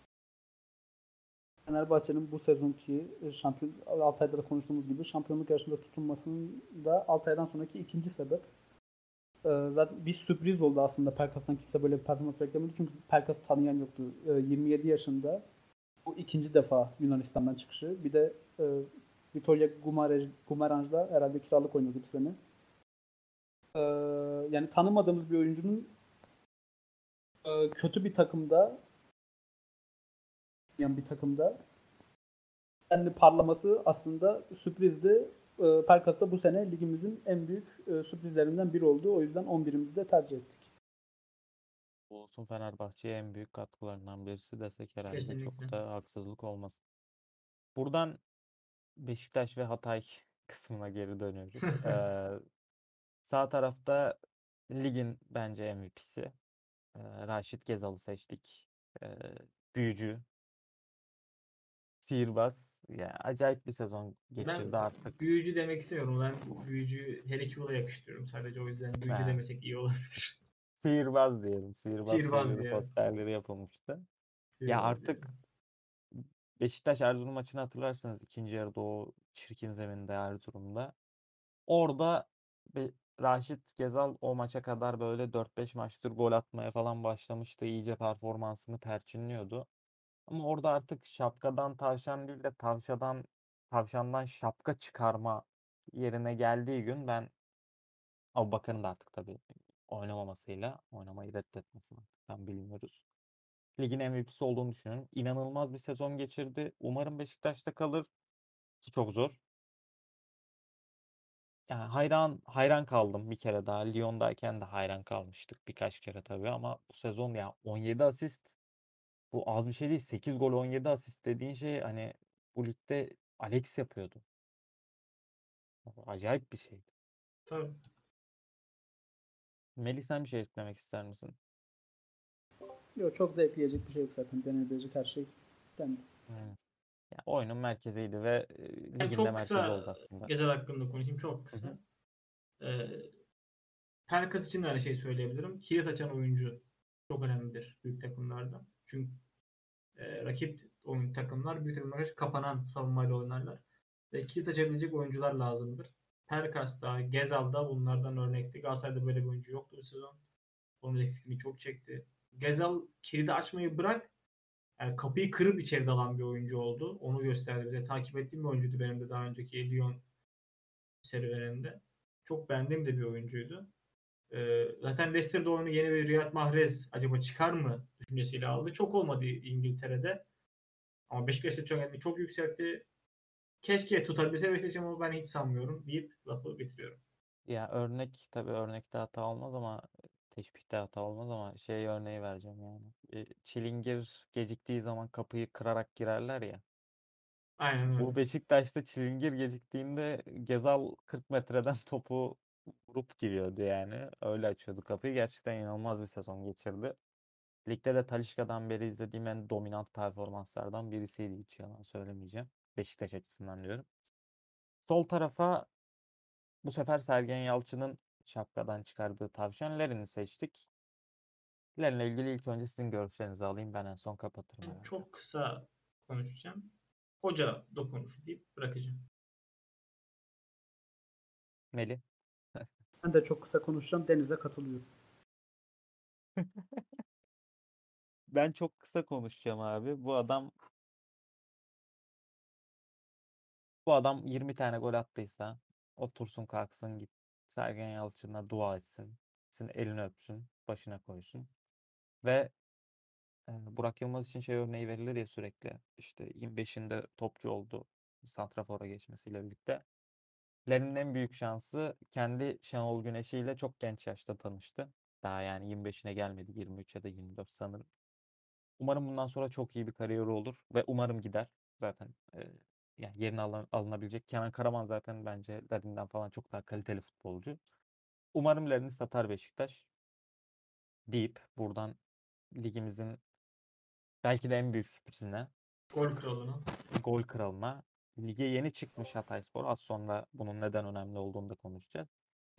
Fenerbahçe'nin bu sezonki e, şampiyon Altay'da da konuştuğumuz gibi şampiyonluk yarışında tutunmasında Altay'dan sonraki ikinci sebep. Ee, zaten bir sürpriz oldu aslında Pelkas'tan kimse böyle bir performans beklemedi çünkü Pelkas'ı tanıyan yoktu. Ee, 27 yaşında bu ikinci defa Yunanistan'dan çıkışı. Bir de e, Vitoria Gumaranj'da herhalde kiralık oynuyordu bu sene. e, yani tanımadığımız bir oyuncunun e, kötü bir takımda yani bir takımda kendi parlaması aslında sürprizdi. E, Pelkas da bu sene ligimizin en büyük e, sürprizlerinden biri oldu. O yüzden 11'imizi de tercih ettik. Bu olsun Fenerbahçe'ye en büyük katkılarından birisi desek herhalde Kesinlikle. çok da haksızlık olmasın. Buradan Beşiktaş ve Hatay kısmına geri dönüyoruz. Ee, sağ tarafta ligin bence MVP'si. Ee, Raşit Gezal'ı seçtik. Ee, büyücü. Sihirbaz. Yani acayip bir sezon geçirdi Ben artık. büyücü demek istemiyorum. Ben büyücü Harry Kewell'a yakıştırıyorum sadece. O yüzden büyücü Ha. demesek iyi olabilir. Sihirbaz diyelim. Sihirbaz, Sihirbaz diyelim. posterleri yapılmıştı. Ya Sihirbaz artık diyelim. Beşiktaş Erzurum maçını hatırlarsanız ikinci yarıda o çirkin zeminde Erzurum'da. Orada Raşit Gezal o maça kadar böyle 4-5 maçtır gol atmaya falan başlamıştı. İyice performansını perçinliyordu. Ama orada artık şapkadan tavşan değil de tavşadan tavşandan şapka çıkarma yerine geldiği gün ben Abubakar'ın da artık tabii oynamamasıyla oynamayı reddetmesini artık bilmiyoruz. Ligin MVP'si olduğunu düşünüyorum. İnanılmaz bir sezon geçirdi. Umarım Beşiktaş'ta kalır ki çok zor. Yani hayran hayran kaldım bir kere daha. Lyon'dayken de hayran kalmıştık birkaç kere tabii ama bu sezon ya 17 asist bu az bir şey değil. 8 gol 17 asist dediğin şey hani bu ligde Alex yapıyordu. Acayip bir şeydi. Tabii. Melih sen bir şey eklemek ister misin? Yok çok da ekleyecek bir şey yok zaten. Denebilecek her şey dendi. Hmm. Ya oyunun merkeziydi ve e, ligin de çok merkezi kısa oldu aslında. Gezel hakkında konuşayım çok kısa. hı. Ee, Pelkas için de aynı şey söyleyebilirim. Kilit açan oyuncu çok önemlidir büyük takımlarda. Çünkü e, rakip oyun takımlar büyük takımlara kapanan savunmayla oynarlar. Ve kilit açabilecek oyuncular lazımdır. Pelkas da Gezal da bunlardan örnekti. Galatasaray'da böyle bir oyuncu yoktu bu sezon. Onun eksikliğini çok çekti. Gezal kilidi açmayı bırak yani kapıyı kırıp içeri dalan bir oyuncu oldu. Onu gösterdi bize. Takip ettiğim bir oyuncuydu benim de daha önceki Lyon serüveninde. Çok beğendiğim de bir oyuncuydu. Ee, zaten Leicester'da oyunu yeni bir Riyad Mahrez acaba çıkar mı düşüncesiyle aldı. Çok olmadı İngiltere'de. Ama Beşiktaş'ta çok, çok yükseltti. Keşke tutabilse Beşiktaş ama ben hiç sanmıyorum deyip lafı bitiriyorum. Ya örnek tabii örnekte hata olmaz ama teşbihte hata olmaz ama şey örneği vereceğim yani. E, Çilingir geciktiği zaman kapıyı kırarak girerler ya. Aynen öyle. Bu Beşiktaş'ta Çilingir geciktiğinde Gezal 40 metreden topu vurup giriyordu yani. Öyle açıyordu kapıyı. Gerçekten inanılmaz bir sezon geçirdi. Ligde de Talisca'dan beri izlediğim en dominant performanslardan birisiydi hiç yalan söylemeyeceğim. Beşiktaş açısından diyorum. Sol tarafa bu sefer Sergen Yalçın'ın şapkadan çıkardığı tavşan Larin'i seçtik. Larin'le ilgili ilk önce sizin görüşlerinizi alayım. Ben en son kapatırım. Herhalde. çok kısa konuşacağım. Hoca dokunuş deyip bırakacağım. Melih. Ben de çok kısa konuşacağım. Deniz'e katılıyorum. Ben çok kısa konuşacağım abi. Bu adam bu adam 20 tane gol attıysa otursun kalksın git Sergen Yalçın'a dua etsin. Gitsin elini öpsün, başına koysun. Ve e, Burak Yılmaz için şey örneği verilir ya sürekli. İşte 25'inde topçu oldu. Santrafor'a geçmesiyle birlikte. Larin'in en büyük şansı kendi Şenol Güneş'i ile çok genç yaşta tanıştı. Daha yani 25'ine gelmedi. 23 ya da 24 sanırım. Umarım bundan sonra çok iyi bir kariyeri olur ve umarım gider. Zaten e, yani yerine alın- alınabilecek. Kenan Karaman zaten bence Larin'den falan çok daha kaliteli futbolcu. Umarım Larin'i satar Beşiktaş deyip buradan ligimizin belki de en büyük sürprizine Gol kralına. gol kralına lige yeni çıkmış Hatayspor. Az sonra bunun neden önemli olduğunu da konuşacağız.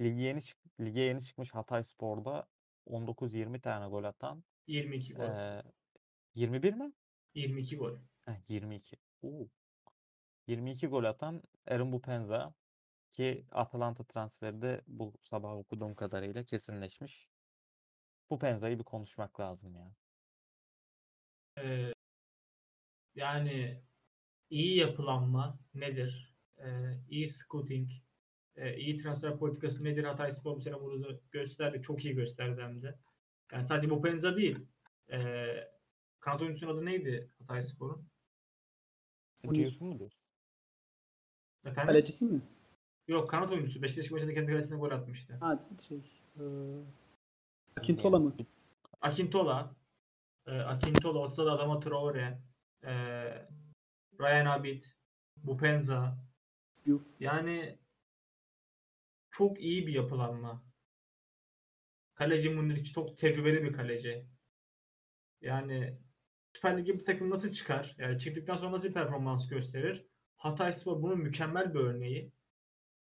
Lige yeni lige yeni çıkmış Hatayspor'da 19-20 tane gol atan 22 gol. eee 21 mi? 22 gol. Heh, 22. Oo. 22 gol atan Aaron Bupenza ki Atalanta transferi de bu sabah okuduğum kadarıyla kesinleşmiş. Bupenza'yı bir konuşmak lazım ya. Ee, yani iyi yapılanma nedir? Ee, iyi scouting, e, iyi transfer politikası nedir Hatay Spor bu sene bunu gösterdi. Çok iyi gösterdi hem de. Yani sadece Bopenza değil. E, kanat oyuncusunun adı neydi Hatay Spor'un? Diyorsun mu diyorsun? Efendim? Kalecisi mi? Yok kanat oyuncusu. Beşiktaş maçında kendi kalesine gol atmıştı. Ha şey. E, Akintola mı? Akintola, e, Akintola, ortada da Adama Traore, e, Ryan Abid, Bupenza. Yani çok iyi bir yapılanma. Kaleci Muniric çok tecrübeli bir kaleci. Yani Süper Lig'e bir takım nasıl çıkar? Yani çıktıktan sonra nasıl bir performans gösterir? Hatayspor bunun mükemmel bir örneği.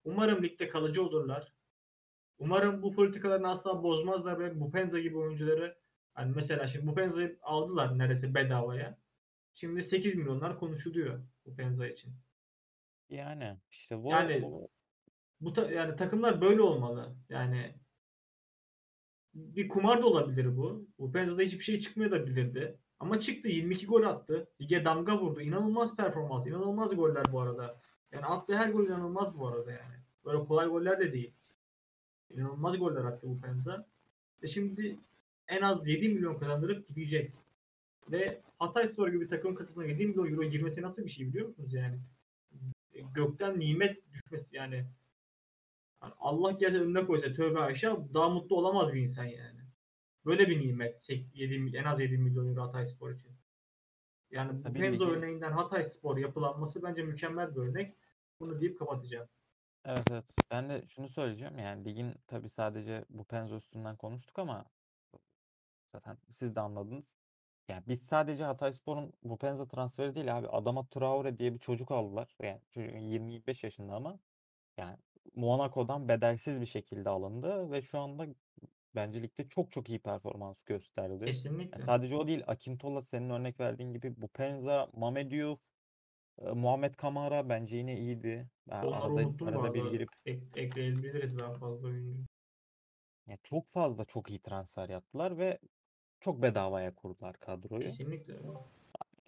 Umarım ligde kalıcı olurlar. Umarım bu politikalarını asla bozmazlar ve Bupenza gibi oyuncuları hani mesela şimdi Bupenza'yı aldılar neredeyse bedavaya. Şimdi 8 milyonlar konuşuluyor Bupenza için. Yani işte bu, Yani- bu- Bu ta- yani takımlar böyle olmalı. Yani bir kumar da olabilir bu. Bupenza'da hiçbir şey çıkmayabilirdi. Ama çıktı 22 gol attı. Lige damga vurdu. İnanılmaz performans. inanılmaz goller bu arada. Yani attığı her gol inanılmaz bu arada yani. Böyle kolay goller de değil. İnanılmaz goller attı Bupenza. Ve şimdi en az 7 milyon kazandırıp gidecek. Ve Hatayspor gibi bir takım kasasına 7 milyon euro girmesi nasıl bir şey biliyor musunuz yani? Gökten nimet düşmesi yani. Yani Allah gelse önüne koysa tövbe aşağı daha mutlu olamaz bir insan yani. Böyle bir nimet. Sek- 7, en az 7 milyon euro Hatayspor için. Yani Tabii ligi- örneğinden Hatayspor yapılanması bence mükemmel bir örnek. Bunu deyip kapatacağım. evet evet. Ben de şunu söyleyeceğim yani ligin tabii sadece bu Penzo üstünden konuştuk ama zaten siz de anladınız. Yani biz sadece Hatayspor'un bu Penza transferi değil abi. Adama Traore diye bir çocuk aldılar. Yani çocuk 20-25 yaşında ama yani Monaco'dan bedelsiz bir şekilde alındı ve şu anda bence ligde çok çok iyi performans gösterdi. Kesinlikle. Ya sadece o değil. Akintola senin örnek verdiğin gibi Bupenza, Mamed Diouf, e, Muhammed Kamara bence yine iyiydi. Ben Onları arada, arada bir girip Ek, ekleyebiliriz daha fazla oyuncu. ya çok fazla çok iyi transfer yaptılar ve çok bedavaya kurdular kadroyu. Kesinlikle.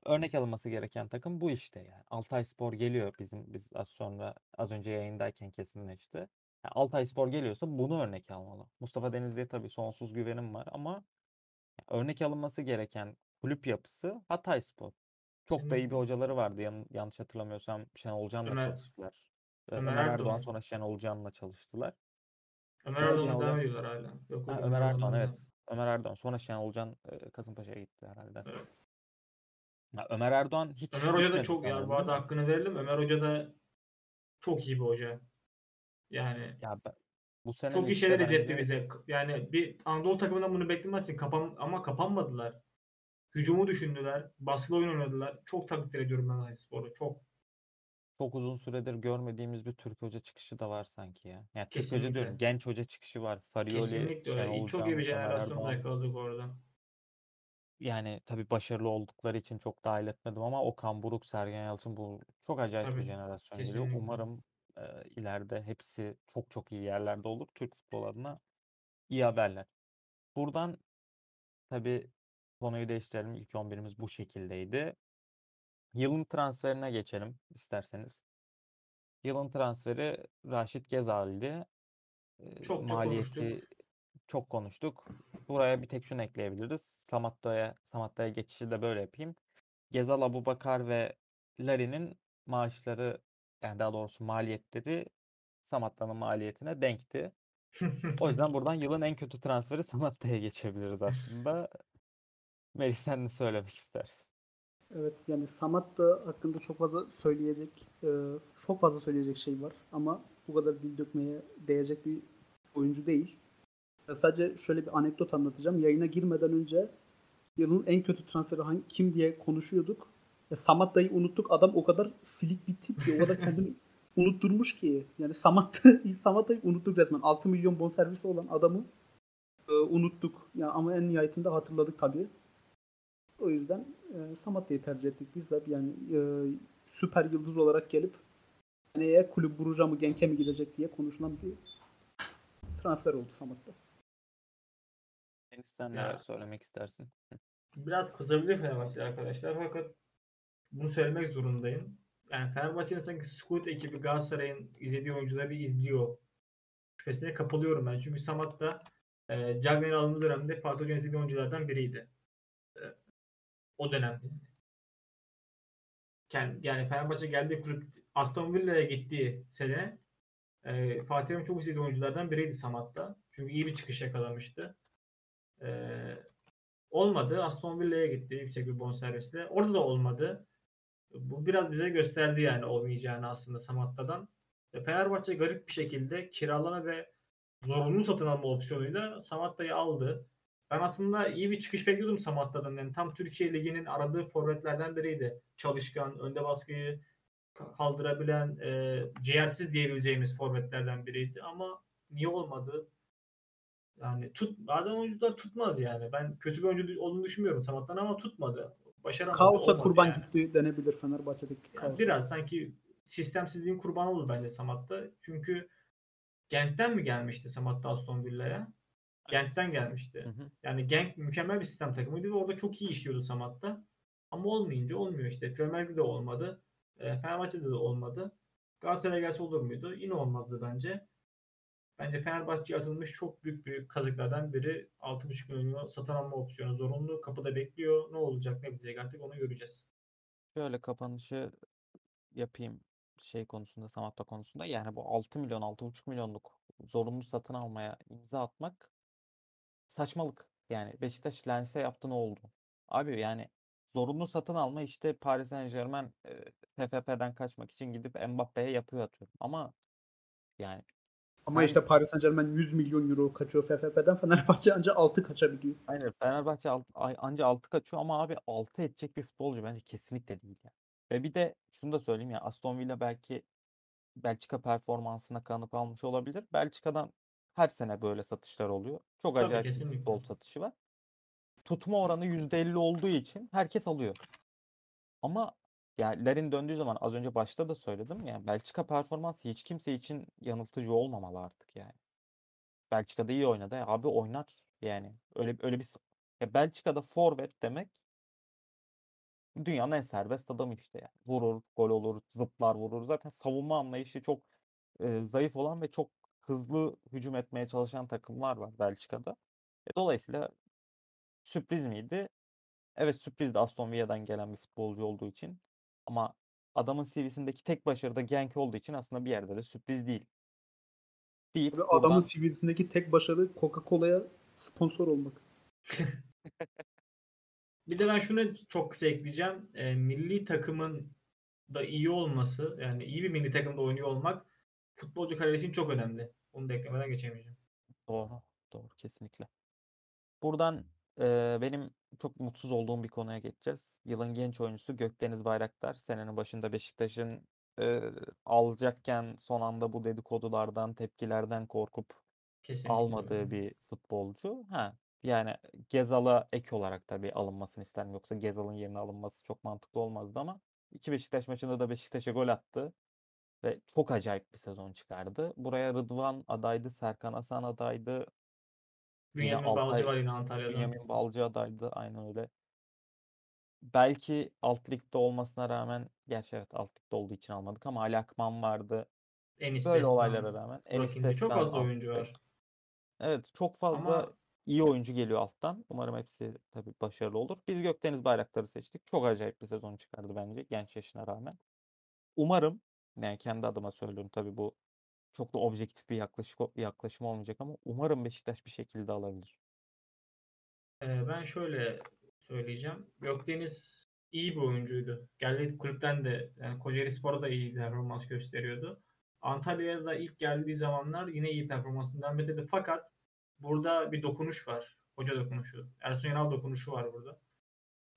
Örnek alınması gereken takım bu işte yani. Altayspor geliyor bizim biz az sonra az önce yayındayken kesinleşti. Yani Altayspor geliyorsa bunu örnek almalı. Mustafa Denizli'ye tabii sonsuz güvenim var ama örnek alınması gereken kulüp yapısı Hatayspor. Çok da iyi bir hocaları vardı. Yan- yanlış hatırlamıyorsam Şenol Can'la Ömer- çalıştılar. Ömer Ömer Erdoğan Erdoğan. sonra Şenol Can'la çalıştılar. Ömer devam Hoca- ediyorlar hala. Yok, Ha, Ömer Erdoğan evet. Ömer Erdoğan. Sonra Şenol Can e, Kasımpaşa'ya gitti herhalde. Evet. Ya Ömer Erdoğan hiç Ömer Hoca da çok yani bu arada hakkını verelim. Ömer Hoca da çok iyi bir hoca. Yani Ya ben, bu sene çok iyi şeyler izletti bize. Yani bir Anadolu takımından bunu beklemezsin. Kapan ama kapanmadılar. Hücumu düşündüler. Baskılı oyun oynadılar. Çok takdir ediyorum ben Hatayspor'u. Çok. Çok uzun süredir görmediğimiz bir Türk hoca çıkışı da var sanki ya. Yani Türk hoca Kesinlikle. diyorum. Genç hoca çıkışı var. Farioli, Kesinlikle öyle. Şenol Çok iyi bir Ömer jenerasyon da Erdoğan. yakaladık orada. Yani tabii başarılı oldukları için çok dahil etmedim ama Okan Buruk, Sergen Yalçın bu çok acayip bir Tabii, jenerasyon geliyor. kesinlikle. Umarım e, ileride hepsi çok çok iyi yerlerde olur. Türk futbol adına iyi haberler. Buradan tabii konuyu değiştirelim. İlk 11'imiz bu şekildeydi. Yılın transferine geçelim isterseniz. Yılın transferi Raşit Gezal'di. Çok çok maliyeti konuştuk. çok konuştuk. Buraya bir tek şunu ekleyebiliriz. Samatta'ya Samatta'ya geçişi de böyle yapayım. Gezal, Abubakar ve Larin'in maaşları yani daha doğrusu maliyetleri Samatta'nın maliyetine denkti. O yüzden buradan yılın en kötü transferi Samatta'ya geçebiliriz aslında. Melih sen ne söylemek istersin? Evet yani Samat da hakkında çok fazla söyleyecek e, çok fazla söyleyecek şey var ama bu kadar dil dökmeye değecek bir oyuncu değil. Sadece şöyle bir anekdot anlatacağım. Yayına girmeden önce yılın en kötü transferi hangi, kim diye konuşuyorduk. E, Samat dayı unuttuk. Adam o kadar silik bir tip ki o kadar kendini unutturmuş ki. Yani Samat, Samat dayı unuttuk resmen. 6 milyon bonservisi olan adamı e, unuttuk. Yani ama en nihayetinde hatırladık tabii. O yüzden e, Samatta'yı tercih ettik biz de. Yani e, süper yıldız olarak gelip seneye kulüp Bruja mı Genk'e mi gidecek diye konuşulan bir transfer oldu Samatta. Sen neler söylemek istersin? Biraz kızabilir Fenerbahçe arkadaşlar fakat bunu söylemek zorundayım. yani Fenerbahçe'nin sanki scout ekibi Galatasaray'ın izlediği oyuncuları izliyor. Şüphesine kapılıyorum ben. Çünkü Samat da e, Cagney'in alındığı dönemde Fatih Hoca'nın izlediği oyunculardan biriydi. O dönemde. Yani, yani Fenerbahçe geldiği kulüp Aston Villa'ya gittiği sene e, Fatih Hoca'nın çok istediği oyunculardan biriydi Samat'ta. Çünkü iyi bir çıkış yakalamıştı. E, olmadı. Aston Villa'ya gitti yüksek bir bonservisle. Orada da olmadı. Bu biraz bize gösterdi yani olmayacağını aslında Samatta'dan. Ve Fenerbahçe garip bir şekilde kiralama ve zorunlu satın alma opsiyonuyla Samatta'yı aldı. Ben aslında iyi bir çıkış bekliyordum Samatta'dan. Yani tam Türkiye Ligi'nin aradığı forvetlerden biriydi. Çalışkan, önde baskıyı kaldırabilen, e, ciğersiz diyebileceğimiz forvetlerden biriydi. Ama niye olmadı? Yani tut bazen oyuncular tutmaz yani. Ben kötü bir oyuncu olduğunu düşünmüyorum Samat'tan ama tutmadı. Başaramadı. Kaosa kurban yani. gitti denebilir Fenerbahçe'deki Yani biraz sanki sistemsizliğin kurbanı olur bence Samat'ta. Çünkü Gent'ten mi gelmişti Samat'ta Aston Villa'ya? Gent'ten gelmişti. Hı hı. Yani Genk mükemmel bir sistem takımıydı ve orada çok iyi işliyordu Samat'ta. Ama olmayınca olmuyor işte. Premier Lig'de de olmadı. E, Fenerbahçe'de de olmadı. Galatasaray'a gelse olur muydu? Yine olmazdı bence. Bence Fenerbahçe'ye atılmış çok büyük büyük kazıklardan biri 6,5 milyon satın alma opsiyonu zorunlu. Kapıda bekliyor. Ne olacak ne bitecek artık onu göreceğiz. Şöyle kapanışı yapayım şey konusunda, Samatta konusunda. Yani bu 6 milyon, 6,5 milyonluk zorunlu satın almaya imza atmak saçmalık. Yani Beşiktaş Lens'e yaptı ne oldu? Abi yani zorunlu satın alma işte Paris Saint-Germain e, TFF'den kaçmak için gidip Mbappe'ye yapıyor atıyorum. Ama yani Ama sen- işte Paris Saint Germain 100 milyon euro kaçıyor FFP'den Fenerbahçe ancak 6 kaçabiliyor. Aynen Fenerbahçe alt, ay- anca 6 kaçıyor ama abi 6 edecek bir futbolcu bence kesinlikle değil yani. Ve bir de şunu da söyleyeyim ya Aston Villa belki Belçika performansına kanıp almış olabilir. Belçika'dan her sene böyle satışlar oluyor. Çok Tabii, acayip bir kesinlikle. futbol satışı var. Tutma oranı %50 olduğu için herkes alıyor. Ama yani Larin döndüğü zaman az önce başta da söyledim ya Belçika performansı hiç kimse için yanıltıcı olmamalı artık yani. Belçika'da iyi oynadı. E, Abi oynar yani. Öyle öyle bir ya Belçika'da forvet demek dünyanın en serbest adamı işte yani. Vurur, gol olur, zıplar vurur. Zaten savunma anlayışı çok e, zayıf olan ve çok hızlı hücum etmeye çalışan takımlar var Belçika'da. E, dolayısıyla sürpriz miydi? Evet sürpriz de Aston Villa'dan gelen bir futbolcu olduğu için. Ama adamın CV'sindeki tek başarı da Genk olduğu için aslında bir yerde de sürpriz değil. Deyip Ve adamın buradan CV'sindeki tek başarı Coca-Cola'ya sponsor olmak. Bir de ben şunu çok kısa ekleyeceğim. E, milli takımın da iyi olması, yani iyi bir milli takımda oynuyor olmak futbolcu kariyeri için çok önemli. Onu da eklemeden geçemeyeceğim. Doğru, doğru kesinlikle. Buradan eee, benim çok mutsuz olduğum bir konuya geçeceğiz. Yılın genç oyuncusu Gökdeniz Bayraktar. Senenin başında Beşiktaş'ın eee, alacakken son anda bu dedikodulardan, tepkilerden korkup Kesinlikle. almadığı bir futbolcu. Ha, yani Gezal'a ek olarak tabii alınmasını isterim. Yoksa Gezal'ın yerine alınması çok mantıklı olmazdı ama iki Beşiktaş maçında da Beşiktaş'a gol attı. Ve çok acayip bir sezon çıkardı. Buraya Rıdvan adaydı, Serkan Hasan adaydı. Yine Bünyamin Balcı var yine Antalya'da. Bünyamin Balcı adaydı. Aynen öyle. Belki alt ligde olmasına rağmen, gerçi evet alt ligde olduğu için almadık ama Ali Akman vardı. Enis Böyle Destan, olaylara rağmen Enis İnce. Çok Destan fazla oyuncu var. Evet çok fazla Ama iyi oyuncu geliyor alttan. Umarım hepsi tabii başarılı olur. Biz Gökdeniz Bayraktar'ı seçtik. Çok acayip bir sezon çıkardı bence genç yaşına rağmen. Umarım, yani kendi adıma söylüyorum tabii bu çok da objektif bir yaklaşık, yaklaşım olmayacak ama umarım Beşiktaş bir şekilde alabilir. e, ben şöyle söyleyeceğim. Gökdeniz iyi bir oyuncuydu. Geldiği kulüpten de yani Kocaeli Spor'da da iyi performans gösteriyordu. Antalya'ya da ilk geldiği zamanlar yine iyi performansını devam. Fakat burada bir dokunuş var. Hoca dokunuşu. Ersun Yanal dokunuşu var burada.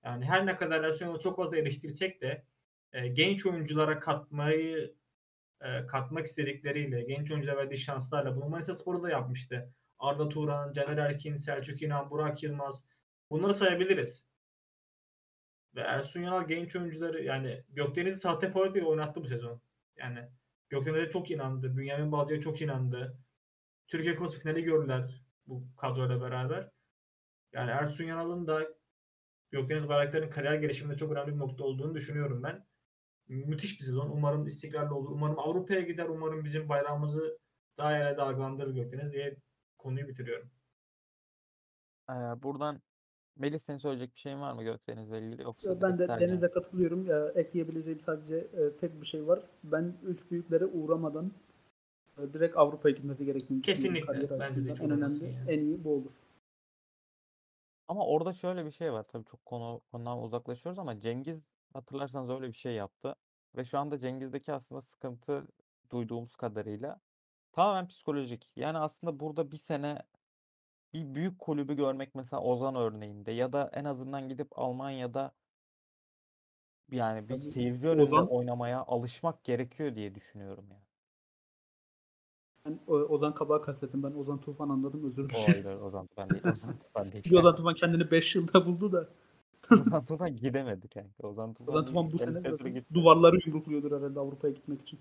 Yani her ne kadar Ersun Yanal'ı çok fazla eleştirsek de e, genç oyunculara katmayı e, katmak istedikleriyle, genç oyunculara verdiği şanslarla bunu Manisa Spor'da da yapmıştı. Arda Turan, Caner Erkin, Selçuk İnan, Burak Yılmaz bunları sayabiliriz. Ve Ersun Yanal genç oyuncuları yani Gökdeniz'i sahte forvet bir oynattı bu sezon. Yani Gökdeniz'e çok inandı. Bünyamin Balcı'ya çok inandı. Türkiye Kupası finali gördüler bu kadroyla beraber. Yani Ersun Yanal'ın da Gökdeniz Bayraktar'ın kariyer gelişiminde çok önemli bir nokta olduğunu düşünüyorum ben. Müthiş bir sezon. Umarım istikrarlı olur. Umarım Avrupa'ya gider. Umarım bizim bayrağımızı daha yere dalgalandırır Gökdeniz diye konuyu bitiriyorum. Ee, buradan Melih senin söyleyecek bir şeyin var mı Gökdeniz'le ilgili yoksa Ben de? Deniz'e katılıyorum. Ya, ekleyebileceğim sadece e, tek bir şey var. Ben üç büyüklere uğramadan e, direkt Avrupa'ya gitmesi gerektiğini. Kesinlikle. Bence de çok en önemli, yani. en iyi bu olur. Ama orada şöyle bir şey var. Tabii çok konu konudan uzaklaşıyoruz ama Cengiz hatırlarsanız öyle bir şey yaptı. Ve şu anda Cengiz'deki aslında sıkıntı duyduğumuz kadarıyla tamamen psikolojik. Yani aslında burada bir sene bir büyük kulübü görmek mesela Ozan örneğinde ya da en azından gidip Almanya'da yani bir Tabii seyirci önünde Ozan- oynamaya alışmak gerekiyor diye düşünüyorum yani. Ben o- Ozan Kabak'ı kastettim. Ben Ozan Tufan anladım. Özür O dilerim. ayrı Ozan Tufan değil. Ozan Tufan değil. Ozan Tufan kendini 5 yılda buldu da. Ozan Tufan gidemedi kanka. Ozan Tufan, Ozan Tufan bu sene duvarları yumrukluyordur herhalde Avrupa'ya gitmek için.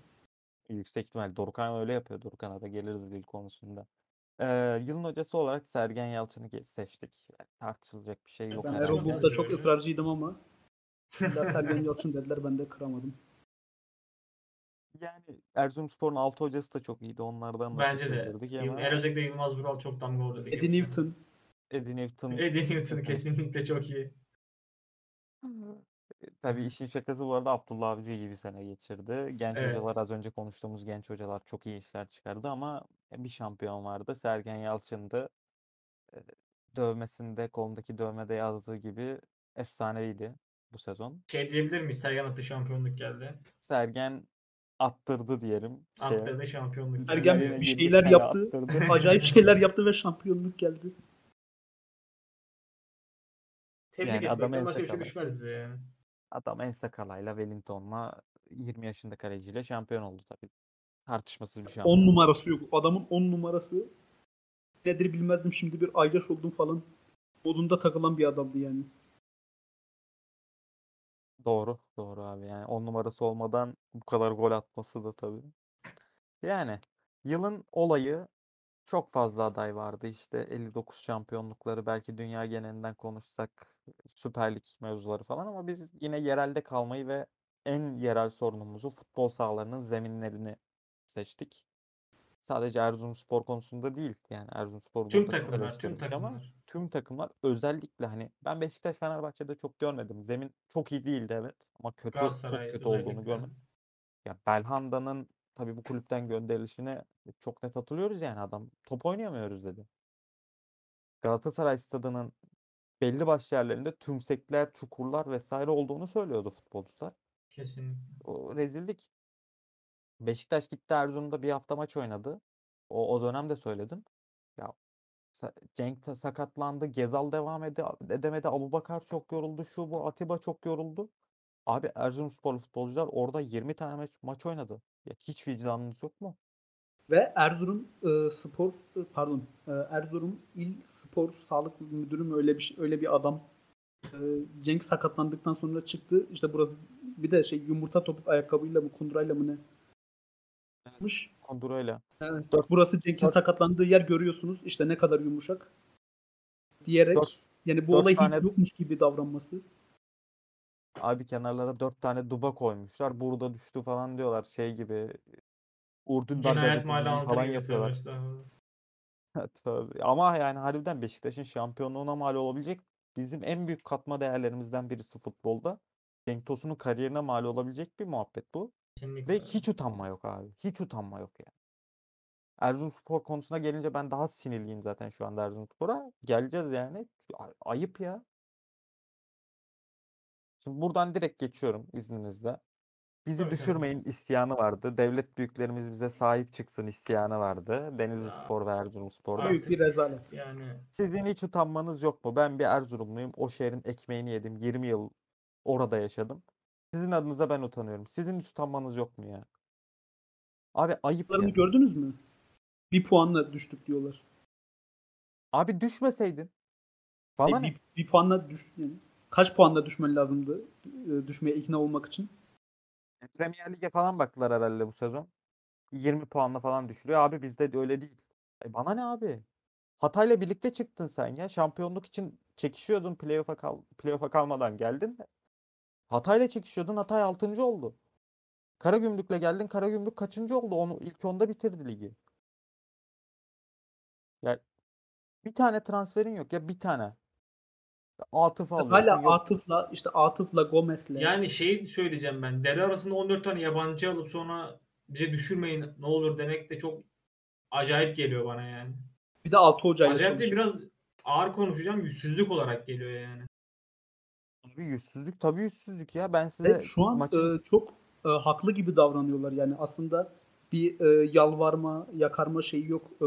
Yüksek ihtimal Dorukhan öyle yapıyor. Dorukhan'a da geliriz dil konusunda. Ee, yılın hocası olarak Sergen Yalçın'ı seçtik. Yani tartışılacak bir şey yok. Ben. Erol Çok Bulut'ta çok ısrarcıydım ama Sergen Yalçın dediler ben de kıramadım. Yani Erzurumspor'un altı hocası da çok iyiydi. Onlardan da Bence de. ama özellikle Yılmaz Vural çok damga lige Eddie. Newton. Eddie Newton Eddie Newton kesinlikle çok iyi. Tabii işin şakası bu arada Abdullah Avcı gibi sene geçirdi. Genç Evet. hocalar az önce konuştuğumuz genç hocalar çok iyi işler çıkardı ama bir şampiyon vardı. Sergen Yalçın'dı. E, Dövmesinde, kolundaki dövmede yazdığı gibi efsaneviydi bu sezon. Şey diyebilir miyiz? Sergen attı şampiyonluk geldi. Sergen attırdı diyelim. şeye. Attırdı şampiyonluk geldi. Sergen Yine bir girdi, şeyler kale yaptı. attırdı. Acayip şeyler yaptı ve şampiyonluk geldi. Tebrik Yani etmekten adam en başka bir şey düşmez bize yani. Adam en sakalayla Wellington'la 20 yaşında kaleciyle şampiyon oldu tabii. Tartışmasız bir 10 şampiyon. numarası yok. Adamın 10 numarası nedir bilmezdim şimdi bir ayyaş oldum falan modunda takılan bir adamdı yani. Doğru, doğru abi. Yani 10 numarası olmadan bu kadar gol atması da tabii. Yani yılın olayı çok fazla aday vardı. İşte 59 şampiyonlukları belki dünya genelinden konuşsak Süper Lig mevzuları falan ama biz yine yerelde kalmayı ve en yerel sorunumuzu futbol sahalarının zeminlerini seçtik. Sadece Erzurumspor konusunda değil. Yani Erzurumspor Tüm takımlar, tüm eleştirdik ama takımlar. tüm takımlar özellikle hani ben Beşiktaş Fenerbahçe'de çok görmedim. Zemin çok iyi değildi evet ama kötü çok kötü olduğunu özellikle. görmedim. Ya Belhanda'nın tabii bu kulüpten gönderilişini çok net hatırlıyoruz yani adam top oynayamıyoruz dedi. Galatasaray stadının belli başlı yerlerinde tümsekler, çukurlar vesaire olduğunu söylüyordu futbolcular. Kesinlikle. O rezillik. Beşiktaş gitti Erzurum'da bir hafta maç oynadı. O, o dönem de söyledim. Ya Cenk sakatlandı. Gezal devam ede edemedi. Abubakar çok yoruldu. Şu bu Atiba çok yoruldu. Abi Erzurumsporlu futbolcular orada 20 tane maç, maç oynadı. Ya hiç vicdanınız yok mu? Ve Erzurum e, Spor pardon e, Erzurum İl Spor Sağlık Müdürü mü öyle bir öyle bir adam. E, Cenk sakatlandıktan sonra çıktı. İşte burası bir de şey yumurta topuk ayakkabıyla mı kundurayla mı ne? yapmış. Kondurayla. Evet. Dört- Burası Cenk'in dört- sakatlandığı yer görüyorsunuz. İşte ne kadar yumuşak. Diyerek Dört- yani bu olay hiç yokmuş gibi davranması. Abi kenarlara 4 tane duba koymuşlar. Burada düştü falan diyorlar. Şey gibi Urdundar Cinayet mahalli falan yapıyorlar. söylüyorlar. Tabii. Ama yani harbiden Beşiktaş'ın şampiyonluğuna mal olabilecek bizim en büyük katma değerlerimizden birisi futbolda. Cenk Tosun'un kariyerine mal olabilecek bir muhabbet bu. Kesinlikle. Ve hiç utanma yok abi. Hiç utanma yok yani. Erzurumspor konusuna gelince ben daha sinirliyim zaten şu anda Erzurumspor'a. Geleceğiz yani. Ay- Ayıp ya. Şimdi buradan direkt geçiyorum izninizle. Bizi Tabii, tabii. düşürmeyin isyanı vardı. Devlet büyüklerimiz bize sahip çıksın isyanı vardı. Denizli Ya, Spor ve Erzurumspor'da. Büyük bir rezalet. Yani Sizin hiç utanmanız yok mu? Ben bir Erzurumluyum. O şehrin ekmeğini yedim. 20 yıl orada yaşadım. Sizin adınıza ben utanıyorum. Sizin hiç utanmanız yok mu ya? Abi ayıp ya. Gördünüz mü? Bir puanla düştük diyorlar. Abi düşmeseydin. Bana E, ne? bir, bir puanla düş yani kaç puanla düşmen lazımdı e, düşmeye ikna olmak için? Premier Lig'e falan baktılar herhalde bu sezon. 20 puanla falan düşürüyor. Abi bizde de öyle değil. E bana ne abi? Hatay'la birlikte çıktın sen ya. Şampiyonluk için çekişiyordun. Playoff'a kal playoff'a kalmadan geldin. Hatay'la çekişiyordun. Hatay 6. oldu. Karagümrük'le geldin. Karagümrük kaçıncı oldu? Onu ilk onda bitirdi ligi. Ya bir tane transferin yok ya bir tane. Atıf alıyorsun. Hala yok Atıf'la işte Atıf'la Gomez'le Yani şey söyleyeceğim ben. Devre arasında 14 tane yabancı alıp sonra bize düşürmeyin ne olur demek de çok acayip geliyor bana yani. bir de Altı Hoca'yla Acayip de biraz ağır konuşacağım. Yüzsüzlük olarak geliyor yani. Tabii yüzsüzlük tabii yüzsüzlük ya. Ben size şu an maçın e, çok e, haklı gibi davranıyorlar yani aslında bir e, yalvarma, yakarma şeyi yok e,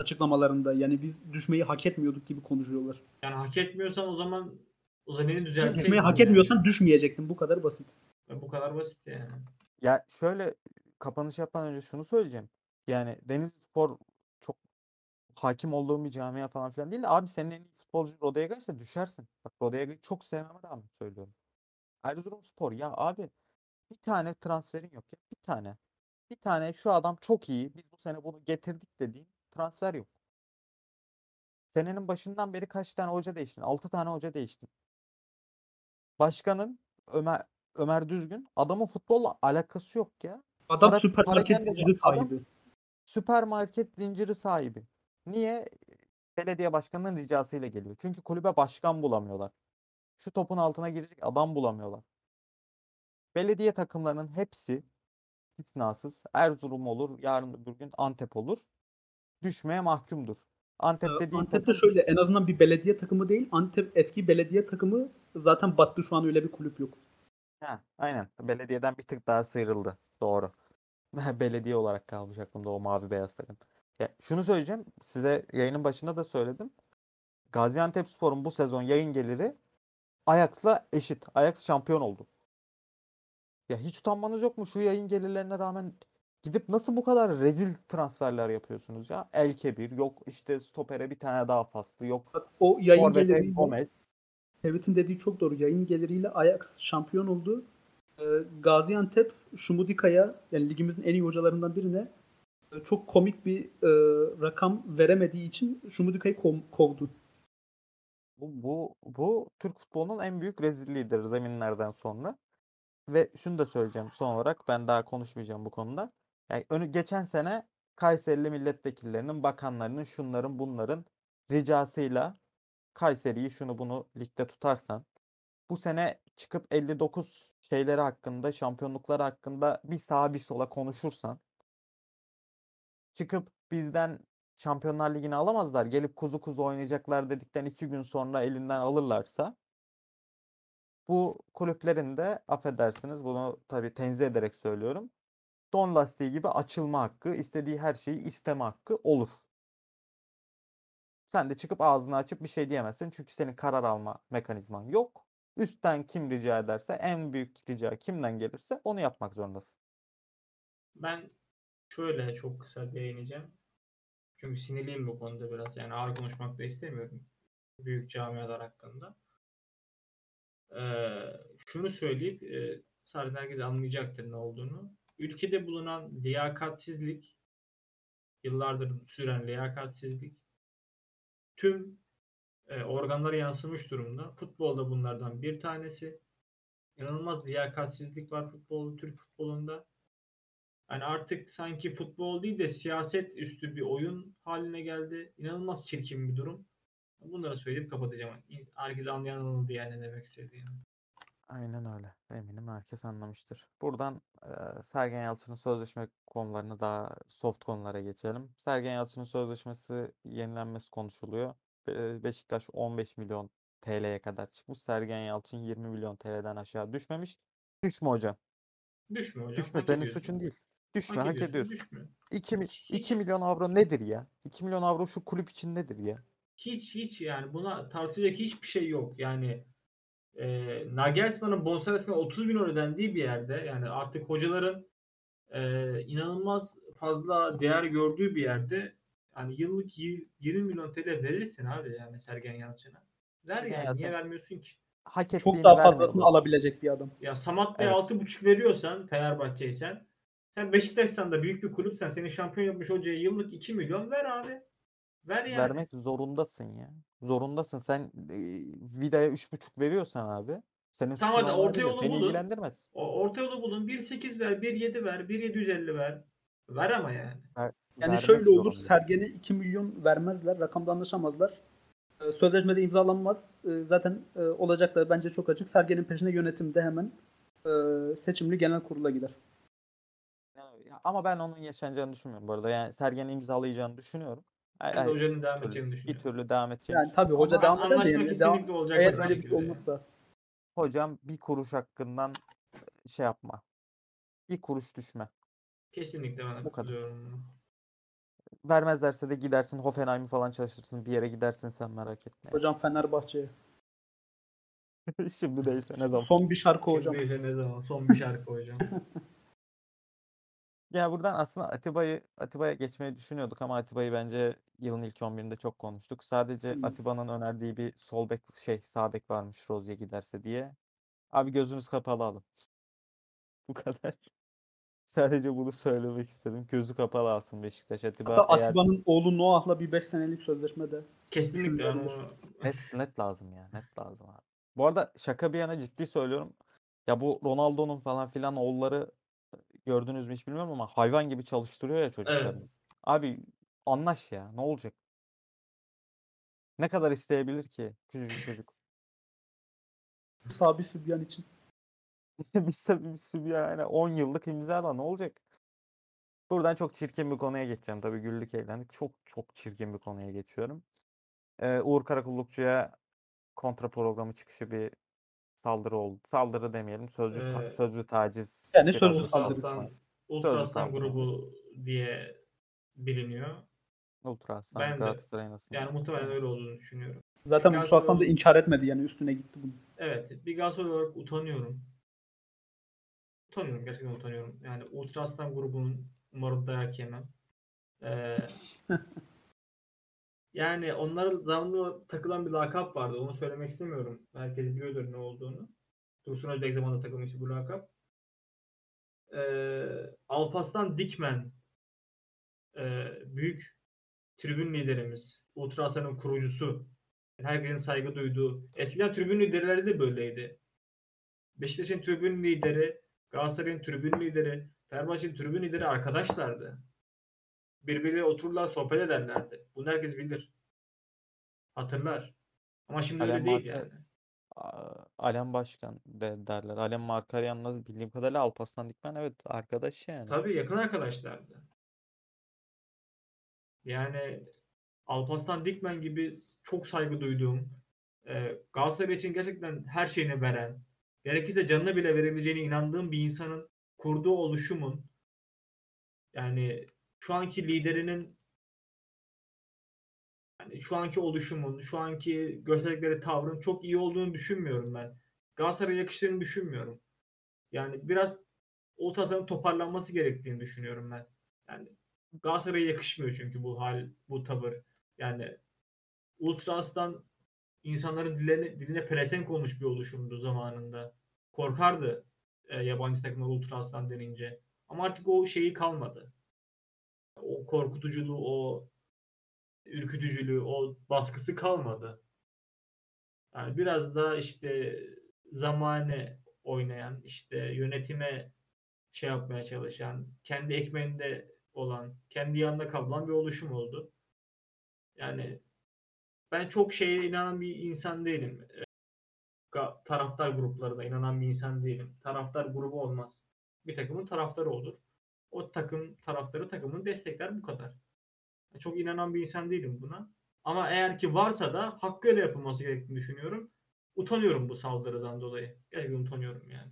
açıklamalarında. Yani biz düşmeyi hak etmiyorduk gibi konuşuyorlar. Yani hak etmiyorsan o zaman o zaman beni düzeltseydin. Düşmeyi hak yani. etmiyorsan düşmeyecektin. Bu kadar basit. Bu kadar basit yani. Ya şöyle kapanış yapmadan önce şunu söyleyeceğim. Yani Denizlispor çok hakim olduğum bir camia falan filan değil de abi senin en iyi futbolcu Rodega ise düşersin. Bak Rodega'yı çok sevmeme rağmen söylüyorum. Erzurumspor ya abi bir tane transferin yok ya bir tane. Bir tane şu adam çok iyi biz bu sene bunu getirdik dediğin transfer yok. Senenin başından beri kaç tane hoca değiştin? 6 tane hoca değiştin. Başkanın Ömer Ömer Düzgün adamın futbolla alakası yok ya. Adam Para- süpermarket zinciri adam- sahibi. süpermarket zinciri sahibi. Niye? Belediye başkanının ricasıyla geliyor. Çünkü kulübe başkan bulamıyorlar. Şu topun altına girecek adam bulamıyorlar. Belediye takımlarının hepsi istisnasız Erzurum olur, yarın öbür gün Antep olur. Düşmeye mahkumdur. Antep Ee, dediğin Antep'te şöyle en azından bir belediye takımı değil. Antep eski belediye takımı zaten battı şu an öyle bir kulüp yok. Ha, aynen. Belediyeden bir tık daha sıyrıldı. Doğru. Belediye olarak kalmış aklımda o mavi beyaz takım. Ya şunu söyleyeceğim. Size yayının başında da söyledim. Gaziantepspor'un bu sezon yayın geliri Ajax'la eşit. Ajax şampiyon oldu. Ya hiç utanmanız yok mu şu yayın gelirlerine rağmen gidip nasıl bu kadar rezil transferler yapıyorsunuz ya? El Kebir yok işte stopere bir tane daha faslı yok. O yayın Forvet'e geliriyle Gomez. Tevhid'in dediği çok doğru. Yayın geliriyle Ajax şampiyon oldu. Ee, Gaziantep Şumudika'ya yani ligimizin en iyi hocalarından birine e, çok komik bir e, rakam veremediği için Şumudika'yı kov- kovdu. Bu, bu, bu Türk futbolunun en büyük rezilliğidir zeminlerden sonra. Ve şunu da söyleyeceğim son olarak ben daha konuşmayacağım bu konuda. Yani önü, geçen sene Kayserili milletvekillerinin, bakanlarının, şunların bunların ricasıyla Kayseri'yi şunu bunu ligde tutarsan bu sene çıkıp 59 şeyleri hakkında, şampiyonlukları hakkında bir sağa bir sola konuşursan çıkıp bizden Şampiyonlar Ligi'ni alamazlar. Gelip kuzu kuzu oynayacaklar dedikten iki gün sonra elinden alırlarsa bu kulüplerin de affedersiniz bunu tabii tenzih ederek söylüyorum. Don lastiği gibi açılma hakkı, istediği her şeyi isteme hakkı olur. Sen de çıkıp ağzını açıp bir şey diyemezsin. Çünkü senin karar alma mekanizman yok. Üstten kim rica ederse, en büyük rica kimden gelirse onu yapmak zorundasın. Ben şöyle çok kısa değineceğim. Çünkü sinirliyim bu konuda biraz. Yani ağır konuşmak da istemiyorum. Büyük camialar hakkında. Ee, şunu söyleyip e, zaten herkes anlayacaktır ne olduğunu. Ülkede bulunan liyakatsizlik yıllardır süren liyakatsizlik tüm e, organlara yansımış durumda. Futbolda bunlardan bir tanesi. İnanılmaz liyakatsizlik var futbol, Türk futbolunda. Yani artık sanki futbol değil de siyaset üstü bir oyun haline geldi. İnanılmaz çirkin bir durum. Bunları söyleyip kapatacağım. Herkes anlayan anladı yani ne demek istediğimi. Aynen öyle. Eminim herkes anlamıştır. Buradan eee Sergen Yalçın'ın sözleşme konularına daha soft konulara geçelim. Sergen Yalçın'ın sözleşmesi yenilenmesi konuşuluyor. Be- Beşiktaş 15 milyon TL'ye kadar çıkmış. Sergen Yalçın 20 milyon TL'den aşağı düşmemiş. Düşme hocam. Düşme hocam. Düşme hak senin ediyorsun. suçun değil. Düşme Hak hak ediyorsun. Düşme. 2, mi- Hiç- 2 milyon avro nedir ya? 2 milyon avro şu kulüp için nedir ya? Hiç hiç yani buna tartışacak hiçbir şey yok. Yani e, Nagelsmann'ın bonservisine 30 milyon ödendiği bir yerde yani artık hocaların e, inanılmaz fazla değer gördüğü bir yerde yani yıllık y- 20 milyon TL verirsin abi yani Sergen Yalçın'a. Ver yani niye vermiyorsun ki? Hak Çok ettiğini daha fazlasını alabilecek bir adam. Ya Samatta'ya Evet. 6,5 veriyorsan Fenerbahçe'ysen sen Beşiktaş'san da büyük bir kulüpsen seni şampiyon yapmış hocaya yıllık 2 milyon ver abi. Ver yani. Vermek zorundasın ya. Zorundasın. Sen e, Vida'ya 3,5 veriyorsan abi Senin Tamam suçun hadi olmayabilir. orta yolu Beni bulun. ilgilendirmez. O orta yolu bulun. 1.8 ver, 1.7 ver, 1.750 ver. Ver ama yani. Yani Vermek şöyle olur. zorunda. Sergen'e 2 milyon vermezler. Rakamda anlaşamazlar. Ee, Sözleşmede imzalanmaz. Ee, Zaten e, olacaklar bence çok açık. Sergen'in peşine yönetimde hemen e, seçimli genel kurula gider. Ya Ama ben onun yaşanacağını düşünmüyorum bu arada. Yani Sergen'in imzalayacağını düşünüyorum. De ay, hocanın devam bir türlü- edeceğini bir düşünüyorum. türlü devam edeceğini Yani tabii hoca Ama devam eder de anlaşma yani kesinlikle devam, olacak eğer bir böyle bir şey yani. olmazsa. Hocam bir kuruş hakkından şey yapma. Bir kuruş düşme. Kesinlikle ben Bu kadar. Vermezlerse de gidersin Hoffenheim'i falan çalışırsın. Bir yere gidersin sen merak etme. Hocam Fenerbahçe'ye. Şimdi değilse ne zaman. Son bir şarkı hocam. Şimdiyse ne zaman? Son bir şarkı hocam. Ya buradan aslında Atiba'yı Atiba'ya geçmeyi düşünüyorduk ama Atiba'yı bence yılın ilk 11'inde çok konuştuk. Sadece Hmm. Atiba'nın önerdiği bir sol bek şey sağ bek varmış Rozier giderse diye. Abi gözünüz kapalı alın. Bu kadar. Sadece bunu söylemek istedim. Gözü kapalı alsın Beşiktaş. Atiba Hatta eğer Atiba'nın oğlu Noah'la bir 5 senelik sözleşme de. Kesinlikle onu net net lazım ya. Net lazım abi. Bu arada şaka bir yana ciddi söylüyorum. Ya bu Ronaldo'nun falan filan oğulları gördünüz mü hiç bilmiyorum ama hayvan gibi çalıştırıyor ya çocuklarını. Abi anlaş ya. Ne olacak? Ne kadar isteyebilir ki küçücük çocuk? Sabi Sübyan için. Biz tabii bir yani 10 yıllık imza da ne olacak? Buradan çok çirkin bir konuya geçeceğim. Tabii güldük eğlendik. Çok çok çirkin bir konuya geçiyorum. Ee, Uğur Karakullukçu'ya kontra programı çıkışı bir saldırı oldu. Saldırı demeyelim. Sözcü ta- Ee, sözlü taciz. yani biraz sözlü da saldırı. Ultras'tan, Ultras'tan saldırı grubu diye biliniyor. Ultra Aslan Ben de- Galatasaray'ın aslında. Yani muhtemelen öyle olduğunu düşünüyorum. Zaten Galatasaray Musa Aslan da inkar etmedi yani üstüne gitti bunun. Evet, bir Galatasaray olarak utanıyorum. Utanıyorum, gerçekten utanıyorum. Yani Ultra Aslan grubunun umarım dayak yemem. Ee, yani onların zamanında takılan bir lakap vardı. Onu söylemek istemiyorum. Herkes biliyordur ne olduğunu. Dursun Özbek zamanında takılmıştı bu lakap. Ee, Alpaslan Dikmen e, büyük tribün liderimiz. Ultra Aslan'ın kurucusu. Herkesin saygı duyduğu. Eskiden tribün liderleri de böyleydi. Beşiktaş'ın tribün lideri, Galatasaray'ın tribün lideri, Fenerbahçe'nin tribün lideri arkadaşlardı. Birbiriyle otururlar, sohbet ederlerdi. Bunu herkes bilir. Hatırlar. Ama şimdi öyle Alem değil Marka- yani. Alem Başkan de derler. Alem Markaryan'la bildiğim kadarıyla Alparslan Dikmen evet arkadaş yani. Tabii yakın arkadaşlardı. Yani Alparslan Dikmen gibi çok saygı duyduğum, e, Galatasaray için gerçekten her şeyini veren, gerekirse canını bile verebileceğine inandığım bir insanın kurduğu oluşumun yani şu anki liderinin yani şu anki oluşumun, şu anki gösterdikleri tavrın çok iyi olduğunu düşünmüyorum ben. Galatasaray'a yakıştığını düşünmüyorum. Yani biraz o tasarım toparlanması gerektiğini düşünüyorum ben. Yani Galatasaray'a yakışmıyor çünkü bu hal, bu tavır. Yani Ultra Aslan insanların diline, diline pelesenk olmuş bir oluşumdu zamanında. Korkardı e, yabancı takımlar Ultra Aslan denince. Ama artık o şeyi kalmadı. O korkutuculuğu, o ürkütücülüğü, o baskısı kalmadı. Yani biraz da işte zamane oynayan, işte yönetime şey yapmaya çalışan, kendi ekmeğinde olan, kendi yanında kalan bir oluşum oldu. Yani ben çok şeye inanan bir insan değilim. Taraftar gruplarına inanan bir insan değilim. Taraftar grubu olmaz. Bir takımın taraftarı olur. O takım taraftarı takımını destekler bu kadar. Çok inanan bir insan değilim buna. Ama eğer ki varsa da hakkıyla yapılması gerektiğini düşünüyorum. Utanıyorum bu saldırıdan dolayı. Gerçekten utanıyorum yani.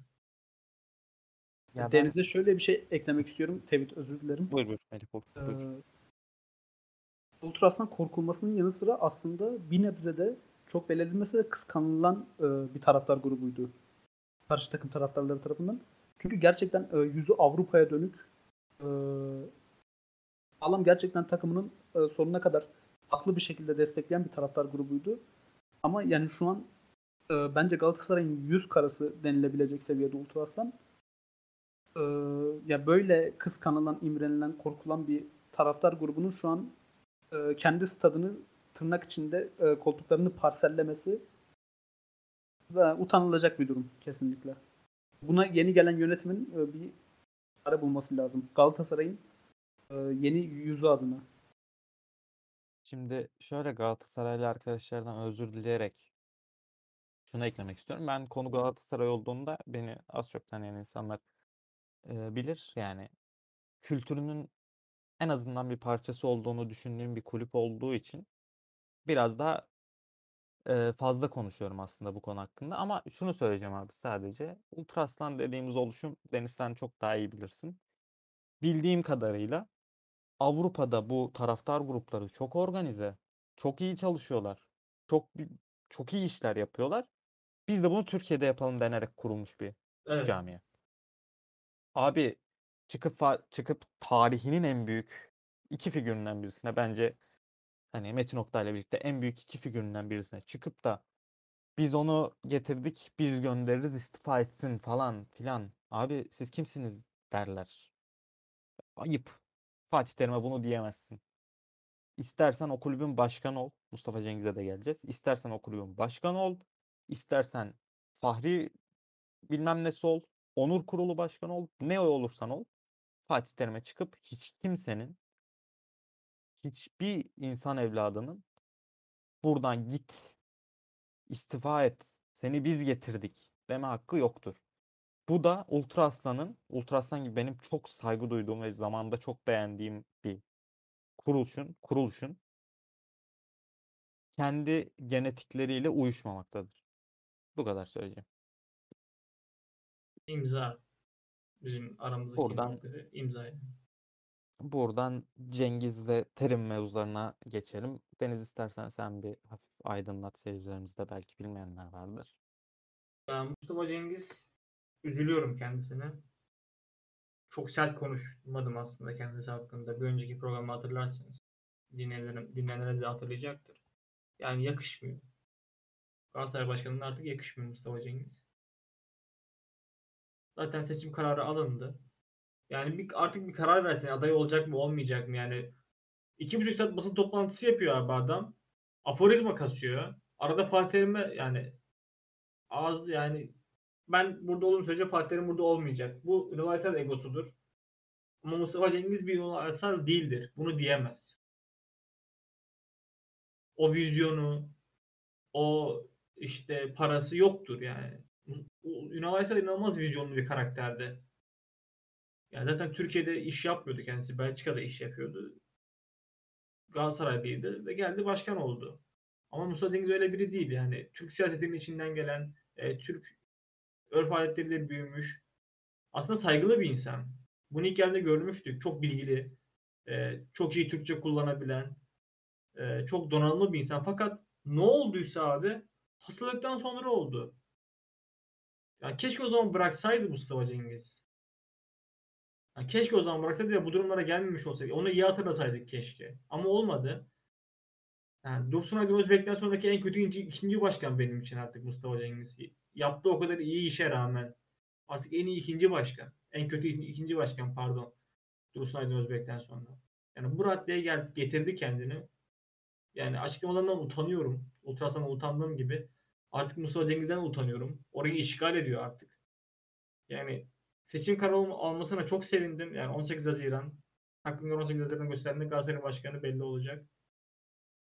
Ya ben- Deniz'e şöyle bir şey eklemek istiyorum. Tevhid özür dilerim. Buyur buyur buyur. buyur. Ee, Ultra Aslan korkulmasının yanı sıra aslında bir nebze de çok belirlenmesi de kıskanılan e, bir taraftar grubuydu. Karşı takım taraftarları tarafından. Çünkü gerçekten e, yüzü Avrupa'ya dönük e, Alam gerçekten takımının e, sonuna kadar haklı bir şekilde destekleyen bir taraftar grubuydu. Ama yani şu an e, bence Galatasaray'ın yüz karası denilebilecek seviyede Ultra Aslan. E, ya böyle kıskanılan, imrenilen, korkulan bir taraftar grubunun şu an e, kendi stadını tırnak içinde e, koltuklarını parsellemesi Ve utanılacak bir durum kesinlikle. Buna yeni gelen yönetimin e, bir ara bulması lazım. Galatasaray'ın e, yeni yüzü adına. Şimdi şöyle Galatasaraylı arkadaşlardan özür dileyerek şunu eklemek istiyorum. Ben konu Galatasaray olduğunda beni az çok tanıyan insanlar e, bilir. Yani kültürünün en azından bir parçası olduğunu düşündüğüm bir kulüp olduğu için biraz daha e, fazla konuşuyorum aslında bu konu hakkında. Ama şunu söyleyeceğim abi sadece. Ultraslan dediğimiz oluşum Deniz sen çok daha iyi bilirsin. Bildiğim kadarıyla Avrupa'da bu taraftar grupları çok organize, çok iyi çalışıyorlar. Çok çok iyi işler yapıyorlar. Biz de bunu Türkiye'de yapalım denerek kurulmuş bir Evet. camiye. Abi çıkıp çıkıp tarihinin en büyük iki figüründen birisine bence hani Metin Oktay'la birlikte en büyük iki figüründen birisine çıkıp da biz onu getirdik, biz göndeririz istifa etsin falan filan. Abi siz kimsiniz derler. Ayıp. Fatih Terim'e bunu diyemezsin. İstersen o kulübün başkanı ol. Mustafa Cengiz'e de geleceğiz. İstersen o kulübün başkanı ol. İstersen Fahri bilmem nesi ol. Onur kurulu başkanı ol. Ne olursan ol. Fatih Terim'e çıkıp hiç kimsenin hiçbir insan evladının buradan git istifa et seni biz getirdik deme hakkı yoktur. Bu da Ultra Aslan'ın, Ultra Aslan gibi benim çok saygı duyduğum ve zamanında çok beğendiğim bir kuruluşun, kuruluşun kendi genetikleriyle uyuşmamaktadır. Bu kadar söyleyeceğim. İmza. Bizim aramızdaki muhabbeti imza. Buradan Cengiz ve Terim mevzularına geçelim. Deniz istersen sen bir hafif aydınlat seyircilerimizde belki bilmeyenler vardır. Mustafa Cengiz üzülüyorum kendisine. Çok sert konuşmadım aslında kendisi hakkında. Bir önceki programı hatırlarsınız. Dinleyenler, dinleyenler de hatırlayacaktır. Yani yakışmıyor. Galatasaray Başkanı'na artık yakışmıyor Mustafa Cengiz. Zaten seçim kararı alındı. Yani bir, artık bir karar versin. Aday olacak mı olmayacak mı? Yani iki buçuk saat basın toplantısı yapıyor abi adam. Aforizma kasıyor. Arada Fatih yani ağız yani ben burada olduğum sürece Fatih burada olmayacak. Bu üniversal egosudur. Ama Mustafa Cengiz bir üniversal değildir. Bunu diyemez. O vizyonu, o işte parası yoktur yani. Üniversal inanılmaz vizyonlu bir karakterdi. Yani zaten Türkiye'de iş yapmıyordu kendisi. Belçika'da iş yapıyordu. Galatasaraylıydı ve geldi başkan oldu. Ama Mustafa Cengiz öyle biri değil yani. Türk siyasetinin içinden gelen, e, Türk örf adetleriyle büyümüş. Aslında saygılı bir insan. Bunu ilk geldiğinde görmüştük. Çok bilgili, e, çok iyi Türkçe kullanabilen, e, çok donanımlı bir insan. Fakat ne olduysa abi hastalıktan sonra oldu. Ya keşke o zaman bıraksaydı Mustafa Cengiz. Ya keşke o zaman bıraksaydı ya bu durumlara gelmemiş olsaydı. Onu iyi hatırlasaydık keşke. Ama olmadı. Yani Dursun Aydın Özbek'ten sonraki en kötü ikinci başkan benim için artık Mustafa Cengiz. Yaptığı o kadar iyi işe rağmen artık en iyi ikinci başkan. En kötü ikinci başkan pardon. Dursun Aydın Özbek'ten sonra. Yani bu raddeye geldi, getirdi kendini. Yani açıklamalarından utanıyorum. Ultrasan'a utandığım gibi. Artık Mustafa Cengiz'den utanıyorum. Orayı işgal ediyor artık. Yani seçim kararı almasına çok sevindim. Yani 18 Haziran. Hakkında 18 Haziran gösterdiğinde Galatasaray Başkanı belli olacak.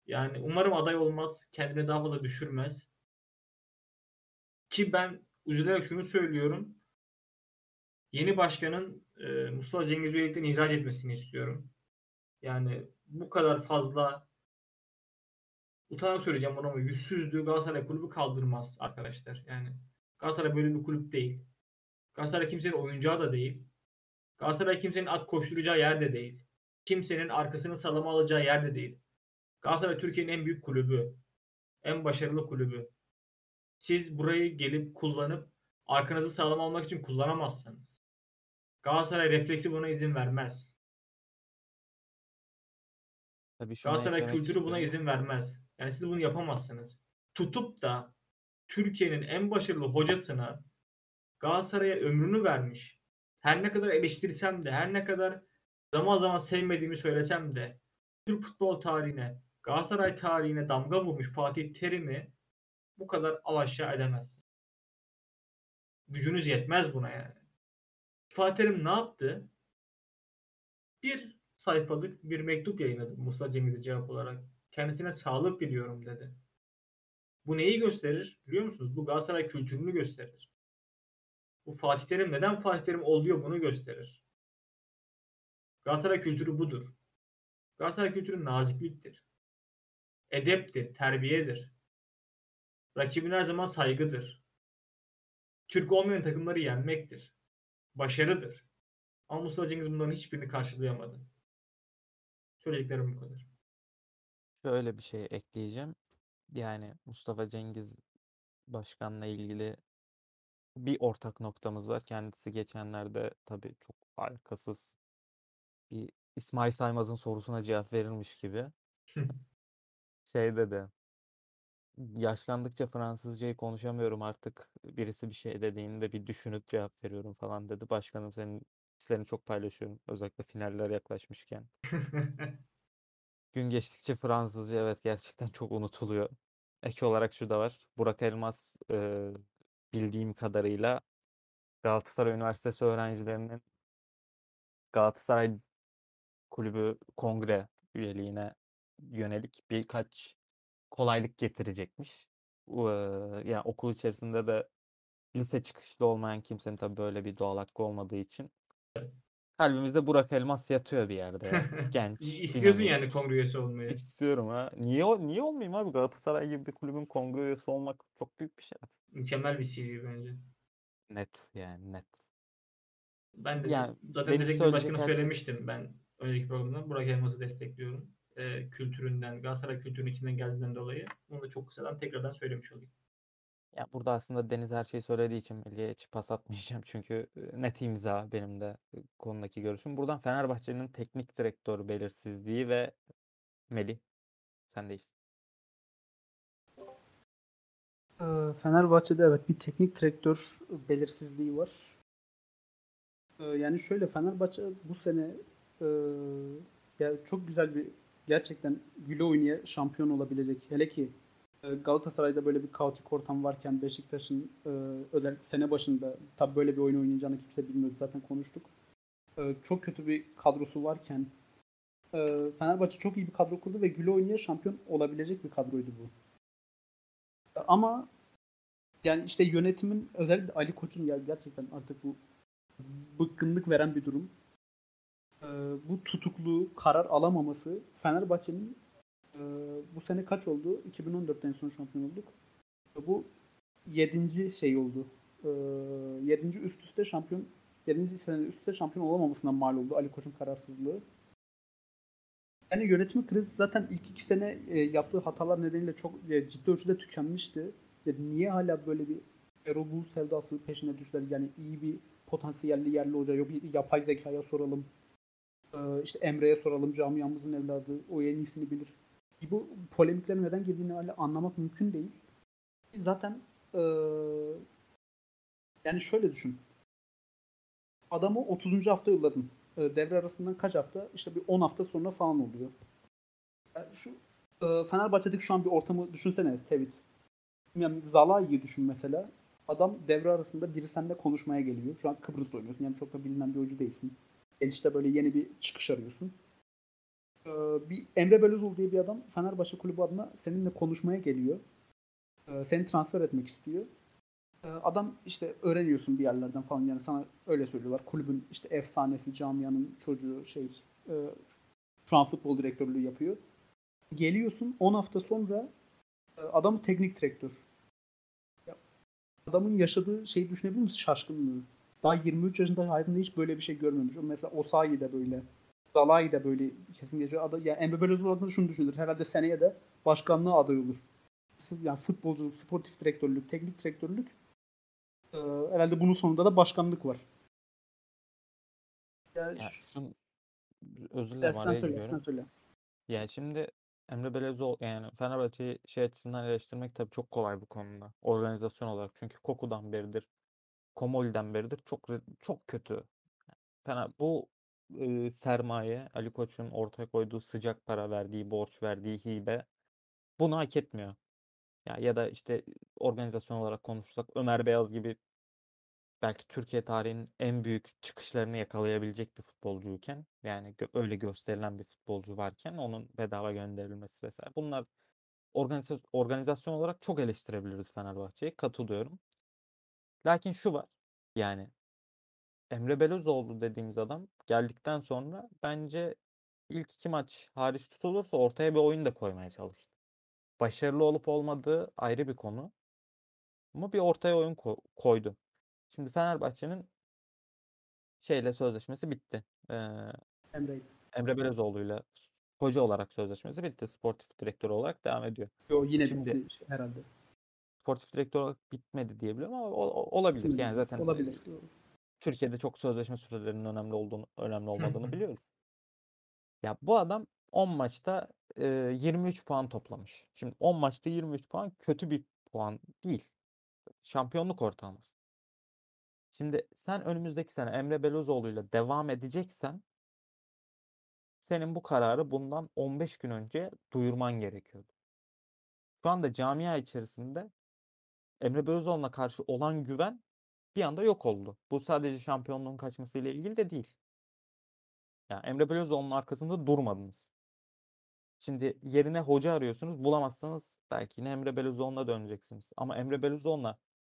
Yani umarım aday olmaz. Kendini daha fazla düşürmez. Ki ben üzülerek şunu söylüyorum. Yeni başkanın e, Mustafa Cengiz Üyelik'ten ihraç etmesini istiyorum. Yani bu kadar fazla utanarak söyleyeceğim bunu ama yüzsüzlüğü Galatasaray kulübü kaldırmaz arkadaşlar. Yani Galatasaray böyle bir kulüp değil. Galatasaray kimsenin oyuncağı da değil. Galatasaray kimsenin at koşturacağı yer de değil. Kimsenin arkasını sallama alacağı yer de değil. Galatasaray Türkiye'nin en büyük kulübü. En başarılı kulübü. Siz burayı gelip kullanıp arkanızı sağlam almak için kullanamazsınız. Galatasaray refleksi buna izin vermez. Tabii Galatasaray kültürü buna izin vermez. Yani siz bunu yapamazsınız. Tutup da Türkiye'nin en başarılı hocasına Galatasaray'a ömrünü vermiş. Her ne kadar eleştirsem de, her ne kadar zaman zaman sevmediğimi söylesem de Türk futbol tarihine, Galatasaray tarihine damga vurmuş Fatih Terim'i bu kadar alaşağı edemezsin. Gücünüz yetmez buna yani. Fatih Terim ne yaptı? Bir sayfalık bir mektup yayınladı Musa Cengiz'e cevap olarak. Kendisine sağlık diliyorum dedi. Bu neyi gösterir biliyor musunuz? Bu Galatasaray kültürünü gösterir. Bu Fatih Terim neden Fatih Terim oluyor bunu gösterir. Galatasaray kültürü budur. Galatasaray kültürü nazikliktir. Edeptir, terbiyedir. Rakibine her zaman saygıdır. Türk olmayan takımları yenmektir. Başarıdır. Ama Mustafa Cengiz bunların hiçbirini karşılayamadı. Söyleyeceklerim bu kadar. Şöyle bir şey ekleyeceğim. Yani Mustafa Cengiz Başkan'la ilgili bir ortak noktamız var. Kendisi geçenlerde tabii çok alakasız bir İsmail Saymaz'ın sorusuna cevap verilmiş gibi. Şey dedi. Yaşlandıkça Fransızcayı konuşamıyorum artık. Birisi bir şey dediğinde bir düşünüp cevap veriyorum falan dedi. Başkanım senin hislerini çok paylaşıyorum. Özellikle finaller yaklaşmışken. Gün geçtikçe Fransızca evet gerçekten çok unutuluyor. Ek olarak şu da var. Burak Elmas e, bildiğim kadarıyla Galatasaray Üniversitesi öğrencilerinin Galatasaray Kulübü kongre üyeliğine yönelik birkaç kolaylık getirecekmiş. Yani okul içerisinde de lise çıkışlı olmayan kimsenin tabii böyle bir doğal hakkı olmadığı için kalbimizde Burak Elmas yatıyor bir yerde. Genç, İstiyorsun yani kongre üyesi olmayı. İstiyorum ha. Niye niye olmayayım abi? Galatasaray gibi bir kulübün kongre üyesi olmak çok büyük bir şeref. Mükemmel bir CV bence. Net yani net. Ben de Yani zaten söyleyecek başkanı herkes- söylemiştim ben önceki programda. Burak Elmas'ı destekliyorum. Ee, kültüründen, Galatasaray kültürünün içinden geldiğinden dolayı. Bunu da çok kısadan tekrardan söylemiş olayım. Ya burada aslında Deniz her şeyi söylediği için Melih'e hiç pas atmayacağım. Çünkü net imza benim de konudaki görüşüm. Buradan Fenerbahçe'nin teknik direktör belirsizliği ve Melih sendeyiz. Fenerbahçe'de evet bir teknik direktör belirsizliği var. Yani şöyle Fenerbahçe bu sene ya çok güzel bir gerçekten güle oynaya şampiyon olabilecek. Hele ki Galatasaray'da böyle bir kaotik ortam varken Beşiktaş'ın e, özellikle sene başında tabii böyle bir oyun oynayacağını kimse bilmiyordu zaten konuştuk. E, Çok kötü bir kadrosu varken e, Fenerbahçe çok iyi bir kadro kurdu ve güle oynaya şampiyon olabilecek bir kadroydu bu. Ama yani işte yönetimin özellikle Ali Koç'un ya gerçekten artık bu bıkkınlık veren bir durum. Ee, bu tutuklu karar alamaması Fenerbahçe'nin e, bu sene kaç oldu? 2014'ten son şampiyon olduk. Bu 7. şey oldu. Ee, 7. üst üste şampiyon 7. sene üst üste şampiyon olamamasına mal oldu Ali Koç'un kararsızlığı. Yani yönetimi kredisi zaten ilk iki sene e, yaptığı hatalar nedeniyle çok e, ciddi ölçüde tükenmişti. Ya niye hala böyle bir Erol Bulut sevdası peşine düştüler? Yani iyi bir potansiyelli yerli hoca yok yapay zekaya soralım. Ee, işte Emre'ye soralım camiamızın evladı. O en iyisini bilir. Bu polemiklerin neden girdiğini hala anlamak mümkün değil. Zaten ee, yani şöyle düşün. Adamı 30. hafta yolladın. Ee, devre arasından kaç hafta? İşte bir 10 hafta sonra falan oluyor. Yani şu e, Fenerbahçe'deki şu an bir ortamı düşünsene Tevit. Yani Zalai'yi düşün mesela. Adam devre arasında biri seninle konuşmaya geliyor. Şu an Kıbrıs'ta oynuyorsun. Yani çok da bilinen bir oyuncu değilsin. İşte böyle yeni bir çıkış arıyorsun. Ee, bir Emre Belözoğlu diye bir adam Fenerbahçe kulübü adına seninle konuşmaya geliyor. Ee, seni transfer etmek istiyor. Ee, adam işte öğreniyorsun bir yerlerden falan yani sana öyle söylüyorlar. Kulübün işte efsanesi, camianın çocuğu şey e, şu an futbol direktörlüğü yapıyor. Geliyorsun 10 hafta sonra e, adam teknik direktör. Adamın yaşadığı şeyi düşünebilir misin? Şaşkınlığı. Daha 23 yaşında hayatında hiç böyle bir şey görmemiş. Mesela Osayi de böyle. Zalai de böyle kesin geçiyor. Adı, ya Emre Belözoğlu adına şunu düşünür. Herhalde seneye de başkanlığa aday olur. Yani futbolculuk, sportif direktörlük, teknik direktörlük ee, herhalde bunun sonunda da başkanlık var. Yani, Ya şun özür dilerim araya söyle, giriyorum. sen söyle. Yani şimdi Emre Belezoğlu yani Fenerbahçe'yi şey açısından eleştirmek tabii çok kolay bu konuda. Organizasyon olarak. Çünkü Koku'dan beridir, Komoli'den beridir çok çok kötü. Fener bu e, sermaye Ali Koç'un ortaya koyduğu sıcak para verdiği, borç verdiği hibe bunu hak etmiyor. Ya ya da işte organizasyon olarak konuşursak Ömer Beyaz gibi belki Türkiye tarihinin en büyük çıkışlarını yakalayabilecek bir futbolcuyken yani gö- öyle gösterilen bir futbolcu varken onun bedava gönderilmesi vesaire. Bunlar organizasyon, organizasyon olarak çok eleştirebiliriz Fenerbahçe'yi. Katılıyorum. Lakin şu var. Yani Emre Belözoğlu dediğimiz adam geldikten sonra bence ilk iki maç hariç tutulursa ortaya bir oyun da koymaya çalıştı. Başarılı olup olmadığı ayrı bir konu. Ama bir ortaya oyun ko- koydu. Şimdi Fenerbahçe'nin şeyle sözleşmesi bitti. Ee, Emre. Emre Belözoğlu'yla hoca olarak sözleşmesi bitti. Sportif direktör olarak devam ediyor. Yo, yine Şimdi- bitti herhalde. Sportif direktör olarak bitmedi diyebiliyorum ama o- o- olabilir. Yani zaten Olabilir. Türkiye'de çok sözleşme sürelerinin önemli olduğunu önemli olmadığını biliyoruz. Ya bu adam 10 maçta e, 23 puan toplamış. Şimdi 10 maçta 23 puan kötü bir puan değil. Şampiyonluk ortalaması. Şimdi sen önümüzdeki sene Emre Belözoğlu'yla devam edeceksen senin bu kararı bundan 15 gün önce duyurman gerekiyordu. Şu anda camia içerisinde Emre Belözoğlu'na karşı olan güven bir anda yok oldu. Bu sadece şampiyonluğun kaçmasıyla ilgili de değil. Yani Emre Belözoğlu'nun arkasında durmadınız. Şimdi yerine hoca arıyorsunuz. Bulamazsanız belki yine Emre Belözoğlu'na döneceksiniz. Ama Emre Belözoğlu'na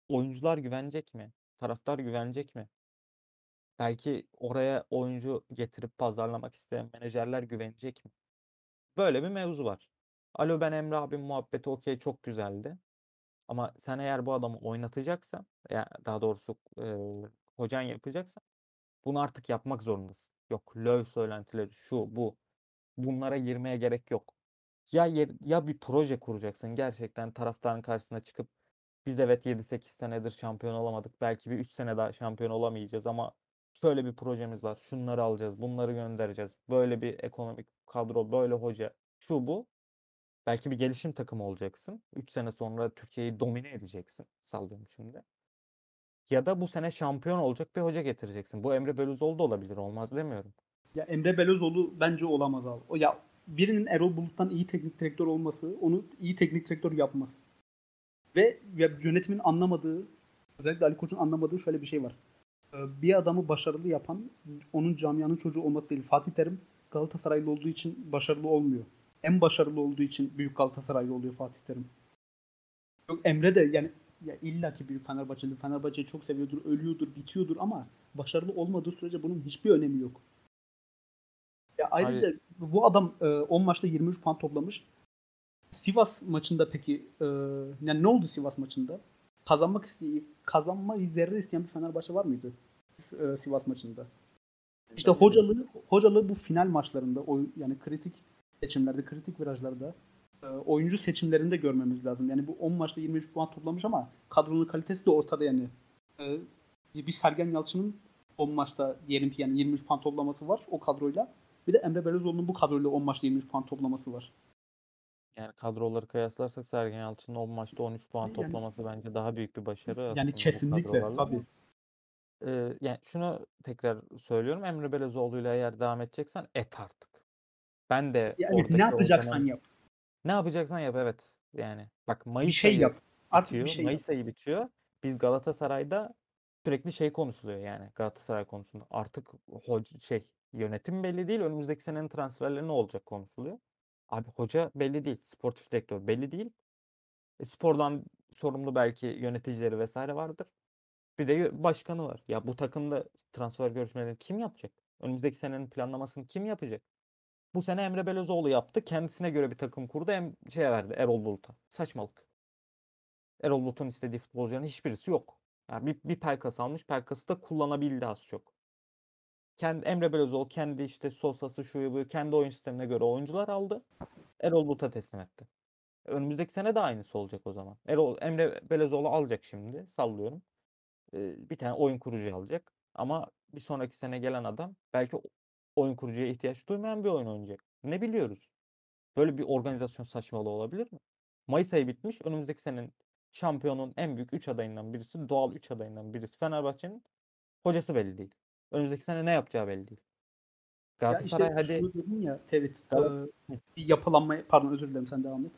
oyuncular güvenecek mi? Taraftar güvenecek mi? Belki oraya oyuncu getirip pazarlamak isteyen menajerler güvenecek mi? Böyle bir mevzu var. Alo ben Emre abim muhabbeti okey çok güzeldi. Ama sen eğer bu adamı oynatacaksan, ya daha doğrusu e, hocan yapacaksan bunu artık yapmak zorundasın. Yok löv söylentileri şu bu. Bunlara girmeye gerek yok. Ya ya bir proje kuracaksın gerçekten taraftarın karşısına çıkıp biz evet 7-8 senedir şampiyon olamadık. Belki bir 3 sene daha şampiyon olamayacağız ama şöyle bir projemiz var. Şunları alacağız, bunları göndereceğiz. Böyle bir ekonomik kadro, böyle hoca, şu bu. Belki bir gelişim takımı olacaksın. 3 sene sonra Türkiye'yi domine edeceksin. Sallıyorum şimdi. Ya da bu sene şampiyon olacak bir hoca getireceksin. Bu Emre Belözoğlu da olabilir. Olmaz demiyorum. Ya Emre Belözoğlu bence olamaz abi. O ya birinin Erol Bulut'tan iyi teknik direktör olması onu iyi teknik direktör yapmaz. Ve yönetimin anlamadığı özellikle Ali Koç'un anlamadığı şöyle bir şey var. Ee, Bir adamı başarılı yapan onun camianın çocuğu olması değil. Fatih Terim Galatasaraylı olduğu için başarılı olmuyor. En başarılı olduğu için büyük Galatasaraylı oluyor Fatih Terim. Yok Emre de yani ya illaki büyük Fenerbahçeli. Fenerbahçe'yi çok seviyordur, ölüyordur, bitiyordur ama başarılı olmadığı sürece bunun hiçbir önemi yok. Ya ayrıca bu adam e, 10 maçta 23 puan toplamış. Sivas maçında peki e, yani ne oldu Sivas maçında? Kazanmak isteyip kazanmayı zerre isteyen bir Fenerbahçe var mıydı? E, Sivas maçında. İşte hocalığı hocalığı bu final maçlarında oy, yani kritik seçimlerde, kritik virajlarda e, oyuncu seçimlerinde görmemiz lazım. Yani bu 10 maçta 23 puan toplamış ama kadronun kalitesi de ortada yani. E, bir Sergen Yalçın'ın 10 maçta diyelim ki yani 23 puan toplaması var o kadroyla. Bir de Emre Belözoğlu'nun bu kadroyla 10 maçta 23 puan toplaması var. Yani kadroları kıyaslarsak Sergen Yalçın'ın 10 maçta 13 puan Yani- toplaması bence daha büyük bir başarı Yani kesinlikle tabii. Ee, yani şunu tekrar söylüyorum. Emre Belözoğlu'yla eğer devam edeceksen et artık. Ben de Yani ne yapacaksan yap. Ne yapacaksan yap evet. Yani bak Mayıs Bir şey ayı yap. Artık bitiyor. bir şey Mayıs yap. ayı bitiyor. Biz Galatasaray'da sürekli şey konuşuluyor yani Galatasaray konusunda. Artık hoca, şey yönetim belli değil. Önümüzdeki senenin transferleri ne olacak konuşuluyor. Abi hoca belli değil. Sportif direktör belli değil. E, spordan sorumlu belki yöneticileri vesaire vardır. Bir de başkanı var. Ya bu takımda transfer görüşmelerini kim yapacak? Önümüzdeki senenin planlamasını kim yapacak? Bu sene Emre Belözoğlu yaptı. Kendisine göre bir takım kurdu. Hem şeye verdi Erol Bulut'a. Saçmalık. Erol Bulut'un istediği futbolcuların hiçbirisi yok. Yani bir, bir Pelkas almış. Pelkas'ı da kullanabildi az çok. Kendi, Emre Belözoğlu kendi işte Sosa'sı şuyu buyu kendi oyun sistemine göre oyuncular aldı. Erol Bulut'a teslim etti. Önümüzdeki sene de aynısı olacak o zaman. Erol, Emre Belözoğlu alacak şimdi. Sallıyorum. Ee, bir tane oyun kurucu alacak. Ama bir sonraki sene gelen adam belki oyun kurucuya ihtiyaç duymayan bir oyun oynayacak. Ne biliyoruz? Böyle bir organizasyon saçmalığı olabilir mi? Mayıs ayı bitmiş. Önümüzdeki senenin şampiyonun en büyük 3 adayından birisi, doğal 3 adayından birisi Fenerbahçe'nin hocası belli değil. Önümüzdeki sene ne yapacağı belli değil. Ya Galatasaray işte hadi dedin ya Tevit. Gal- e, bir yapılanma pardon özür dilerim sen devam et.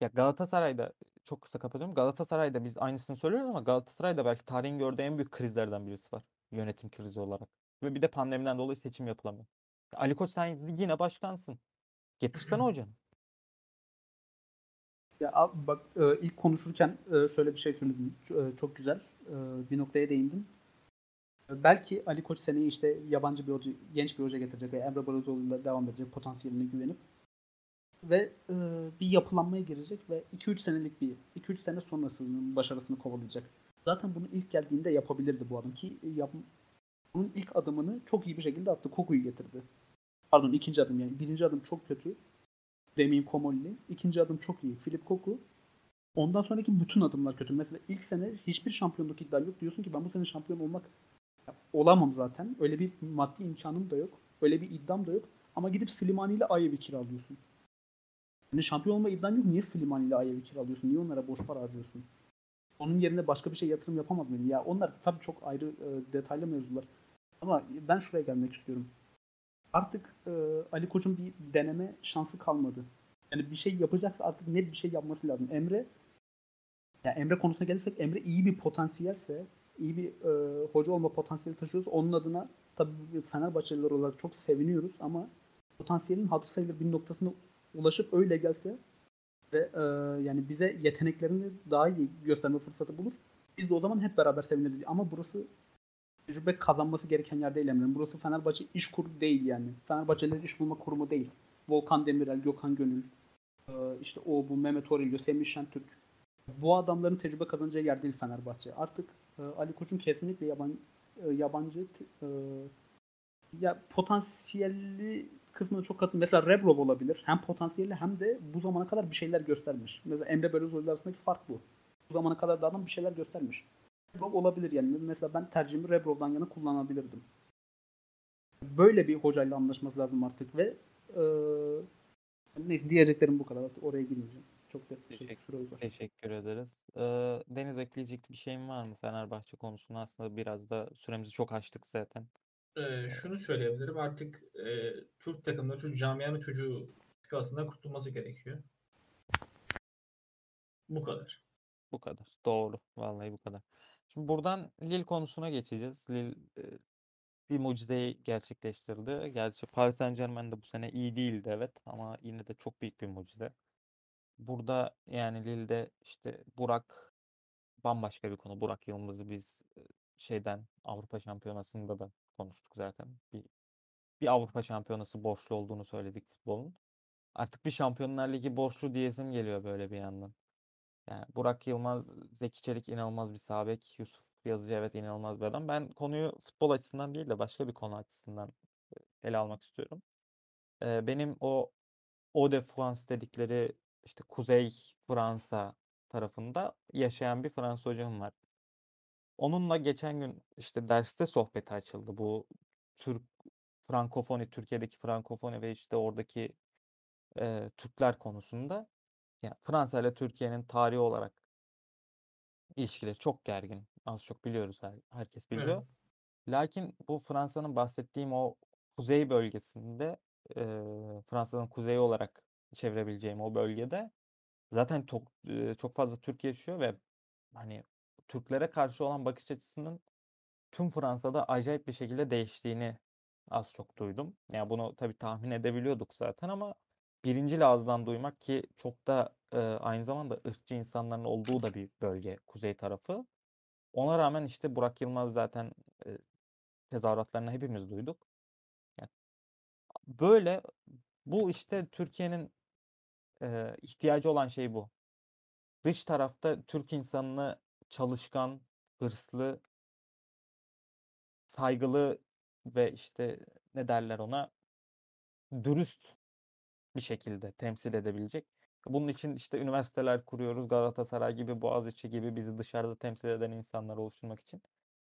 ya Galatasaray'da çok kısa kapatıyorum. Galatasaray'da biz aynısını söylüyoruz ama Galatasaray'da belki tarihin gördüğü en büyük krizlerden birisi var. Yönetim krizi olarak. Ve bir de pandemiden dolayı seçim yapılamıyor. Ali Koç sen yine başkansın. Getirsene hocanı. Ya abi bak e, ilk konuşurken e, şöyle bir şey söyledim. E, Çok güzel. E, Bir noktaya değindin. E, Belki Ali Koç seneye işte yabancı bir hoca, genç bir hoca getirecek ve Emre Belözoğlu'yla devam edecek potansiyeline güvenip ve e, bir yapılanmaya girecek ve 2-3 senelik bir 2-3 sene sonrasının başarısını kovalayacak. Zaten bunu ilk geldiğinde yapabilirdi bu adam ki yap, bunun ilk adımını çok iyi bir şekilde attı. Koku'yu getirdi. Pardon ikinci adım yani. Birinci adım çok kötü. Demin Komolli. İkinci adım çok iyi. Filip Koku. Ondan sonraki bütün adımlar kötü. Mesela ilk sene hiçbir şampiyonluk iddian yok. Diyorsun ki ben bu sene şampiyon olmak olamam zaten. Öyle bir maddi imkanım da yok. Öyle bir iddiam da yok. Ama gidip Slimani ile Ayev'i kiralıyorsun. Yani şampiyon olma iddian yok. Niye Slimani ile Ayev'i kiralıyorsun? Niye onlara boş para harcıyorsun? Onun yerine başka bir şey yatırım yapamaz mıyım? Ya onlar tabii çok ayrı e, detaylı mevzular. Ama ben şuraya gelmek istiyorum. Artık e, Ali Koç'un bir deneme şansı kalmadı. Yani bir şey yapacaksa artık net bir şey yapması lazım. Emre ya Emre konusuna gelirsek Emre iyi bir potansiyelse, iyi bir e, hoca olma potansiyeli taşıyorsa onun adına tabii Fenerbahçeliler olarak çok seviniyoruz ama potansiyelin hatır sayılır bir noktasına ulaşıp öyle gelse ve e, yani bize yeteneklerini daha iyi gösterme fırsatı bulur. Biz de o zaman hep beraber seviniriz. Ama burası tecrübe kazanması gereken yer değil Emre'nin. Burası Fenerbahçe iş kuru değil yani. Fenerbahçeliler iş bulma kurumu değil. Volkan Demirel, Gökhan Gönül, e, işte o bu Mehmet Orillo, Semih Şentürk. Bu adamların tecrübe kazanacağı yer değil Fenerbahçe. Artık e, Ali Koç'un kesinlikle e, yabancı e, ya potansiyelli kısmına çok katın. Mesela Rebrov olabilir. Hem potansiyelli hem de bu zamana kadar bir şeyler göstermiş. Mesela Emre Belözoğlu arasındaki fark bu. Bu zamana kadar da adam bir şeyler göstermiş. Rebrov olabilir yani. Mesela ben tercihimi Rebrov'dan yana kullanabilirdim. Böyle bir hocayla anlaşması lazım artık ve e, neyse diyeceklerim bu kadar. Artık oraya girmeyeceğim. Çok da şey, Teşekkür- uzar. Teşekkür ederiz. Ee, Deniz ekleyecek bir şeyin var mı Fenerbahçe konusunda? Aslında biraz da süremizi çok açtık zaten. Ee, şunu söyleyebilirim. Artık e, Türk takımları şu camianın çocuğu skalasından kurtulması gerekiyor. Bu kadar. Bu kadar. Doğru. Vallahi bu kadar. Şimdi buradan Lille konusuna geçeceğiz. Lille e, bir mucizeyi gerçekleştirdi. Gerçi Paris Saint-Germain de bu sene iyi değildi evet ama yine de çok büyük bir mucize. Burada yani Lille'de işte Burak bambaşka bir konu. Burak Yılmaz'ı biz e, şeyden Avrupa Şampiyonası'nda da konuştuk zaten. Bir, bir Avrupa Şampiyonası borçlu olduğunu söyledik futbolun. Artık bir Şampiyonlar Ligi borçlu diyesim geliyor böyle bir yandan. Yani Burak Yılmaz, Zeki Çelik inanılmaz bir sağ bek. Yusuf Yazıcı evet inanılmaz bir adam. Ben konuyu futbol açısından değil de başka bir konu açısından e, ele almak istiyorum. Ee, benim o Eau de France dedikleri işte Kuzey Fransa tarafında yaşayan bir Fransız hocam var. Onunla geçen gün işte derste sohbeti açıldı. Bu Türk Frankofoni, Türkiye'deki Frankofoni ve işte oradaki e, Türkler konusunda. Yani Fransa ile Türkiye'nin tarihi olarak ilişkileri çok gergin. Az çok biliyoruz. her- herkes biliyor. Evet. Lakin bu Fransa'nın bahsettiğim o kuzey bölgesinde e, Fransa'nın kuzeyi olarak çevirebileceğim o bölgede zaten çok e, çok fazla Türk yaşıyor ve hani Türklere karşı olan bakış açısının tüm Fransa'da acayip bir şekilde değiştiğini az çok duydum. Yani bunu tabii tahmin edebiliyorduk zaten ama birinci ağızdan duymak ki çok da e, aynı zamanda ırkçı insanların olduğu da bir bölge kuzey tarafı. Ona rağmen işte Burak Yılmaz zaten e, tezahüratlarını hepimiz duyduk. Yani böyle bu işte Türkiye'nin e, ihtiyacı olan şey bu. Dış tarafta Türk insanını çalışkan, hırslı, saygılı ve işte ne derler ona dürüst bir şekilde temsil edebilecek. Bunun için işte üniversiteler kuruyoruz. Galatasaray gibi, Boğaziçi gibi bizi dışarıda temsil eden insanlar oluşturmak için.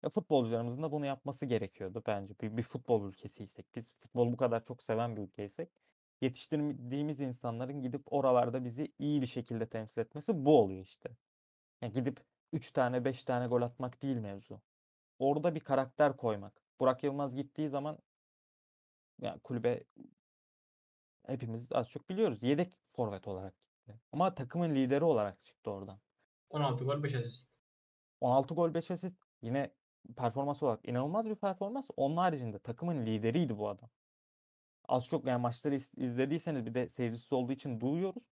Ya futbolcularımızın da bunu yapması gerekiyordu bence. Bir, bir futbol ülkesiysek, biz futbolu bu kadar çok seven bir ülkeysek, yetiştirdiğimiz insanların gidip oralarda bizi iyi bir şekilde temsil etmesi bu oluyor işte. Yani gidip 3 tane 5 tane gol atmak değil mevzu. Orada bir karakter koymak. Burak Yılmaz gittiği zaman yani kulübe hepimiz az çok biliyoruz. Yedek forvet olarak çıktı. Ama takımın lideri olarak çıktı oradan. 16 gol 5 asist. 16 gol 5 asist yine performans olarak inanılmaz bir performans. Onun haricinde takımın lideriydi bu adam. Az çok yani maçları iz- izlediyseniz bir de seyircisi olduğu için duyuyoruz.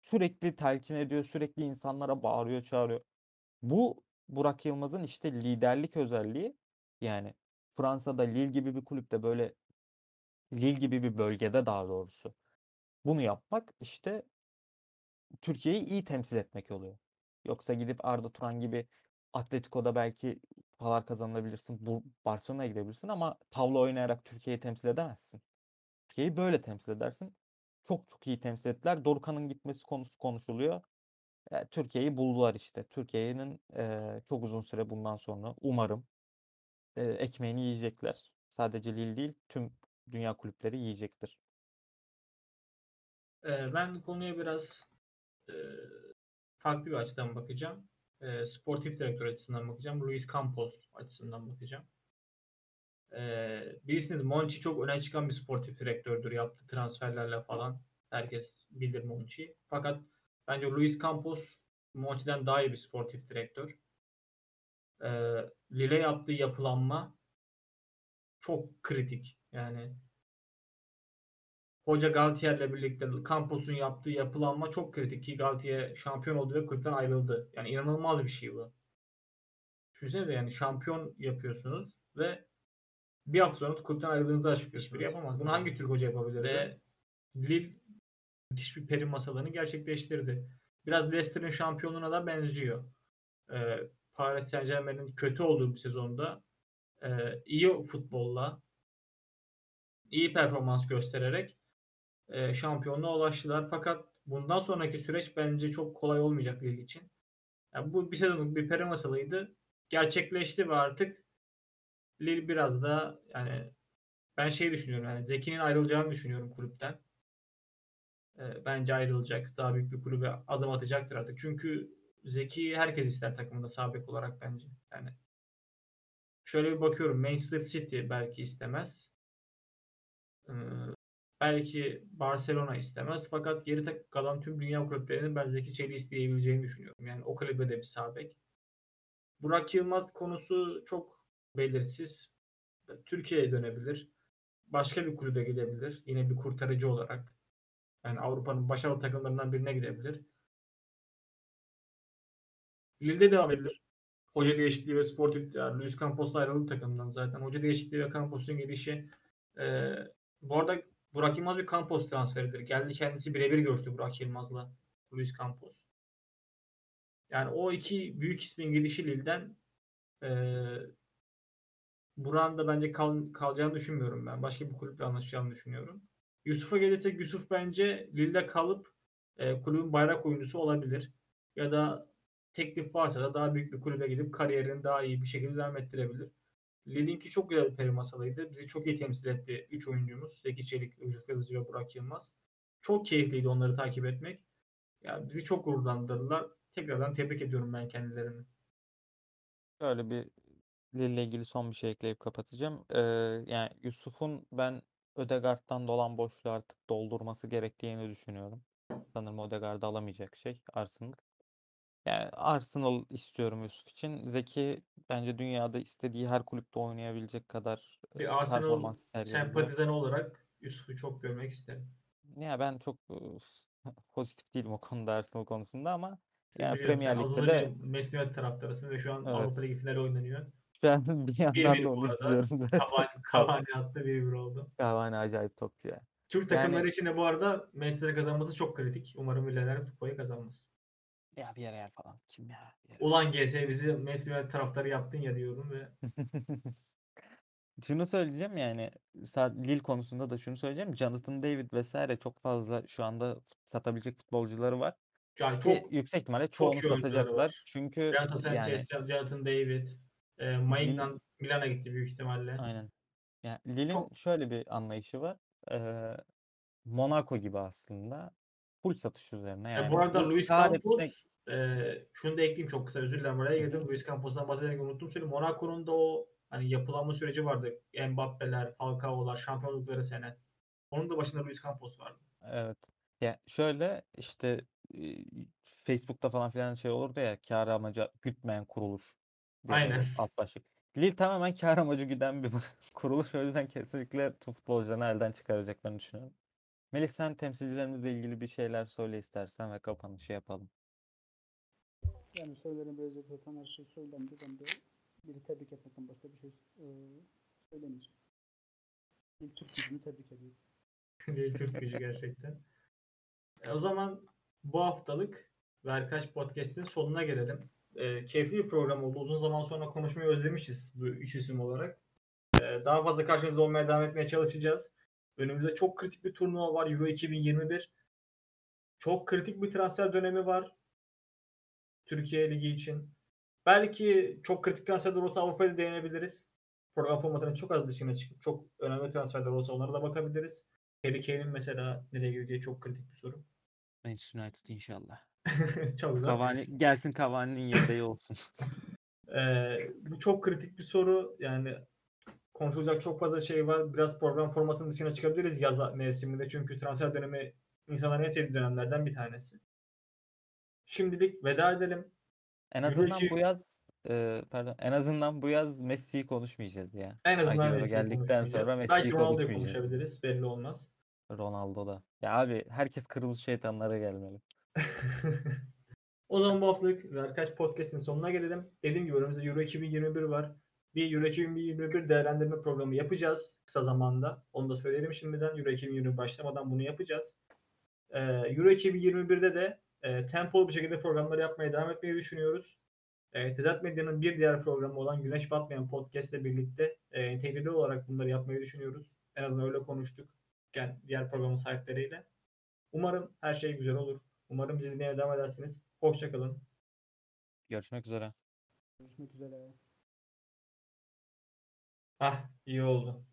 Sürekli telkin ediyor, sürekli insanlara bağırıyor, çağırıyor. Bu Burak Yılmaz'ın işte liderlik özelliği. Yani Fransa'da Lille gibi bir kulüpte böyle Lille gibi bir bölgede daha doğrusu bunu yapmak işte Türkiye'yi iyi temsil etmek oluyor. Yoksa gidip Arda Turan gibi Atletico'da belki kupalar kazanabilirsin. Bu Barcelona'ya gidebilirsin ama tavla oynayarak Türkiye'yi temsil edemezsin. Türkiye'yi böyle temsil edersin. Çok çok iyi temsil ettiler. Dorukhan'ın gitmesi konusu konuşuluyor. E, Türkiye'yi buldular işte. Türkiye'nin e, çok uzun süre bundan sonra umarım e, ekmeğini yiyecekler. Sadece Lille değil tüm dünya kulüpleri yiyecektir. Ben konuya biraz farklı bir açıdan bakacağım. Sportif direktör açısından bakacağım. Luis Campos açısından bakacağım. Bilirsiniz Monchi çok öne çıkan bir sportif direktördür. Yaptığı transferlerle falan. Herkes bilir Monchi'yi. Fakat bence Luis Campos Monchi'den daha iyi bir sportif direktör. Lille yaptığı yapılanma çok kritik. Yani Hoca Galtier'le birlikte Campos'un yaptığı yapılanma çok kritik ki Galtier şampiyon oldu ve kulüpten ayrıldı. Yani inanılmaz bir şey bu. Düşünsenize yani şampiyon yapıyorsunuz ve bir hafta sonra kulüpten ayrıldığınızı açıkçası biri yapamaz. Bunu hangi Türk hoca yapabilir? Ve Lille müthiş bir peri masalarını gerçekleştirdi. Biraz Leicester'ın şampiyonluğuna da benziyor. Ee, Paris Saint Germain'in kötü olduğu bir sezonda e, iyi futbolla iyi performans göstererek e, şampiyonluğa ulaştılar. Fakat bundan sonraki süreç bence çok kolay olmayacak Lille için. Yani bu bir sezonluk bir peri masalıydı. Gerçekleşti ve artık Lille biraz da yani ben şey düşünüyorum yani Zeki'nin ayrılacağını düşünüyorum kulüpten. E, bence ayrılacak. Daha büyük bir kulübe adım atacaktır artık. Çünkü Zeki herkes ister takımında sabek olarak bence. Yani şöyle bir bakıyorum. Manchester City belki istemez. Belki Barcelona istemez. Fakat geri kalan tüm dünya kulüplerinin ben Zeki Çelik'i isteyebileceğini düşünüyorum. Yani o kulübe de bir sağ. Burak Yılmaz konusu çok belirsiz. Türkiye'ye dönebilir. Başka bir kulübe gidebilir. Yine bir kurtarıcı olarak. Yani Avrupa'nın başarılı takımlarından birine gidebilir. Lille'de devam edilir. Hoca değişikliği ve sportif Luis Campos'la ayrıldı takımdan zaten. Hoca değişikliği ve Campos'un gelişi e, bu arada Burak Yılmaz bir Campos transferidir. Geldi kendisi birebir görüştü Burak Yılmaz'la Luis Campos. Yani o iki büyük ismin gidişi Lille'den e, Burak'ın da bence kal, kalacağını düşünmüyorum ben. Başka bir kulüple anlaşacağını düşünüyorum. Yusuf'a gelirsek Yusuf bence Lille'de kalıp e, kulübün bayrak oyuncusu olabilir. Ya da teklif varsa da daha büyük bir kulübe gidip kariyerini daha iyi bir şekilde devam ettirebilir. Lille'inki çok güzel bir peri masalıydı. Bizi çok iyi temsil etti 3 oyuncumuz. Zeki Çelik, Yusuf Yazıcı ve Burak Yılmaz. Çok keyifliydi onları takip etmek. Yani bizi çok gururlandırdılar. Tekrardan tebrik ediyorum ben kendilerini. Şöyle bir Lille ilgili son bir şey ekleyip kapatacağım. Ee, yani Yusuf'un ben Ödegaard'dan dolan boşluğu artık doldurması gerektiğini düşünüyorum. Sanırım Ödegaard'ı alamayacak şey Arsenal. Yani Arsenal istiyorum Yusuf için. Zeki bence dünyada istediği her kulüpte oynayabilecek kadar e, Bir Arsenal performans sergiledi. sempatizanı olarak Yusuf'u çok görmek isterim. Ya ben çok e, pozitif değilim o konuda Arsenal konusunda ama Seni yani Premier Lig'de de Manchester United taraftarısın ve şu an Evet. Avrupa Ligi finali oynanıyor. an bir yandan 1-1 da bu onu zaten. Cavani, Cavani attı 1-1 oldu. Cavani acayip topçu ya. Türk Yani- takımları için de bu arada Manchester'ı kazanması çok kritik. Umarım Villarreal kupayı kazanmaz. Ya bir yer falan. Kim ya? Villarreal. Ulan GS bizi Manchester United taraftarı yaptın ya diyordum ve Şunu söyleyeceğim yani Lille konusunda da şunu söyleyeceğim. Jonathan David vesaire çok fazla şu anda satabilecek futbolcuları var. yani Ki çok yüksek ihtimalle çok çoğunu oyuncuları satacaklar. var. Çünkü Renato yani Sanchez, Jonathan David, e, Maignan Milan'a gitti büyük ihtimalle. aynen. Yani Lille'in Çok- şöyle bir anlayışı var. Ee, Monaco gibi aslında. Full satış üzerine E, yani. bu arada Luis Campos etmek- e, şunu da ekleyeyim çok kısa özür dilerim araya girdim. Luis Campos'tan bahsederken unuttum söyleyeyim. Monaco'nun da o hani yapılanma süreci vardı. Mbappe'ler, Falcao'lar, şampiyonlukları sene. Onun da başında Luis Campos vardı. Evet. Ya şöyle işte e, Facebook'ta falan filan şey olurdu ya kar amacı gütmeyen kuruluş Aynen. alt başlık. Lille tamamen kar amacı güden bir kuruluş. O yüzden kesinlikle futbolcularını elden çıkaracaklarını düşünüyorum. Melih sen temsilcilerimizle ilgili bir şeyler söyle istersen ve kapanışı yapalım. Yani söylenebilecek zaten her şey söylendi. Ben de biri tebrik etmekten başka bir şey e, söylemeyeceğim. İlk Türk gücünü tebrik ediyorum. Lille Türk gücü gerçekten. E, o zaman bu haftalık Verkaç Podcast'in sonuna gelelim. E, keyifli bir program oldu. Uzun zaman sonra konuşmayı özlemişiz bu üç isim olarak. E, daha fazla karşınızda olmaya devam etmeye çalışacağız. Önümüzde çok kritik bir turnuva var. Euro 2021. Çok kritik bir transfer dönemi var. Türkiye Ligi için. Belki çok kritik transferler olsa Avrupa'da değinebiliriz. Program formatının çok az dışına çıkıp çok önemli transferler olsa onlara da bakabiliriz. Harry Kane'in mesela nereye gideceği çok kritik bir soru. Manchester United inşallah. çok zor. Cavani gelsin Cavani'nin yedeği olsun. Ee, bu çok kritik bir soru. Yani konuşulacak çok fazla şey var. Biraz program formatının dışına çıkabiliriz yaz mevsiminde. Çünkü transfer dönemi insanların en sevdiği dönemlerden bir tanesi. Şimdilik veda edelim. En Euro azından iki- bu yaz e, pardon en azından bu yaz Messi'yi konuşmayacağız ya. En azından Messi'yi geldikten sonra. Messi'yi Belki Ronaldo'yu konuşabiliriz. Belli olmaz. Ronaldo da. Ya abi herkes kırmızı şeytanlara gelmeli. o zaman bu haftalık Verkaç Podcast'in sonuna gelelim. Dediğim gibi önümüzde Euro 2021 var. Bir Euro 2021 değerlendirme programı yapacağız kısa zamanda. Onu da söyleyelim şimdiden. Euro 2021 başlamadan bunu yapacağız. Ee, Euro 2021'de de e, tempolu bir şekilde programları yapmaya devam etmeyi düşünüyoruz. E, Tedat Medya'nın bir diğer programı olan Güneş Batmayan Podcast ile birlikte e, entegreli olarak bunları yapmayı düşünüyoruz. En azından öyle konuştuk. Yani diğer programın sahipleriyle. Umarım her şey güzel olur. Umarım bizi dinlemeye devam edersiniz. Hoşçakalın. Görüşmek üzere. Görüşmek üzere. Ah iyi oldu.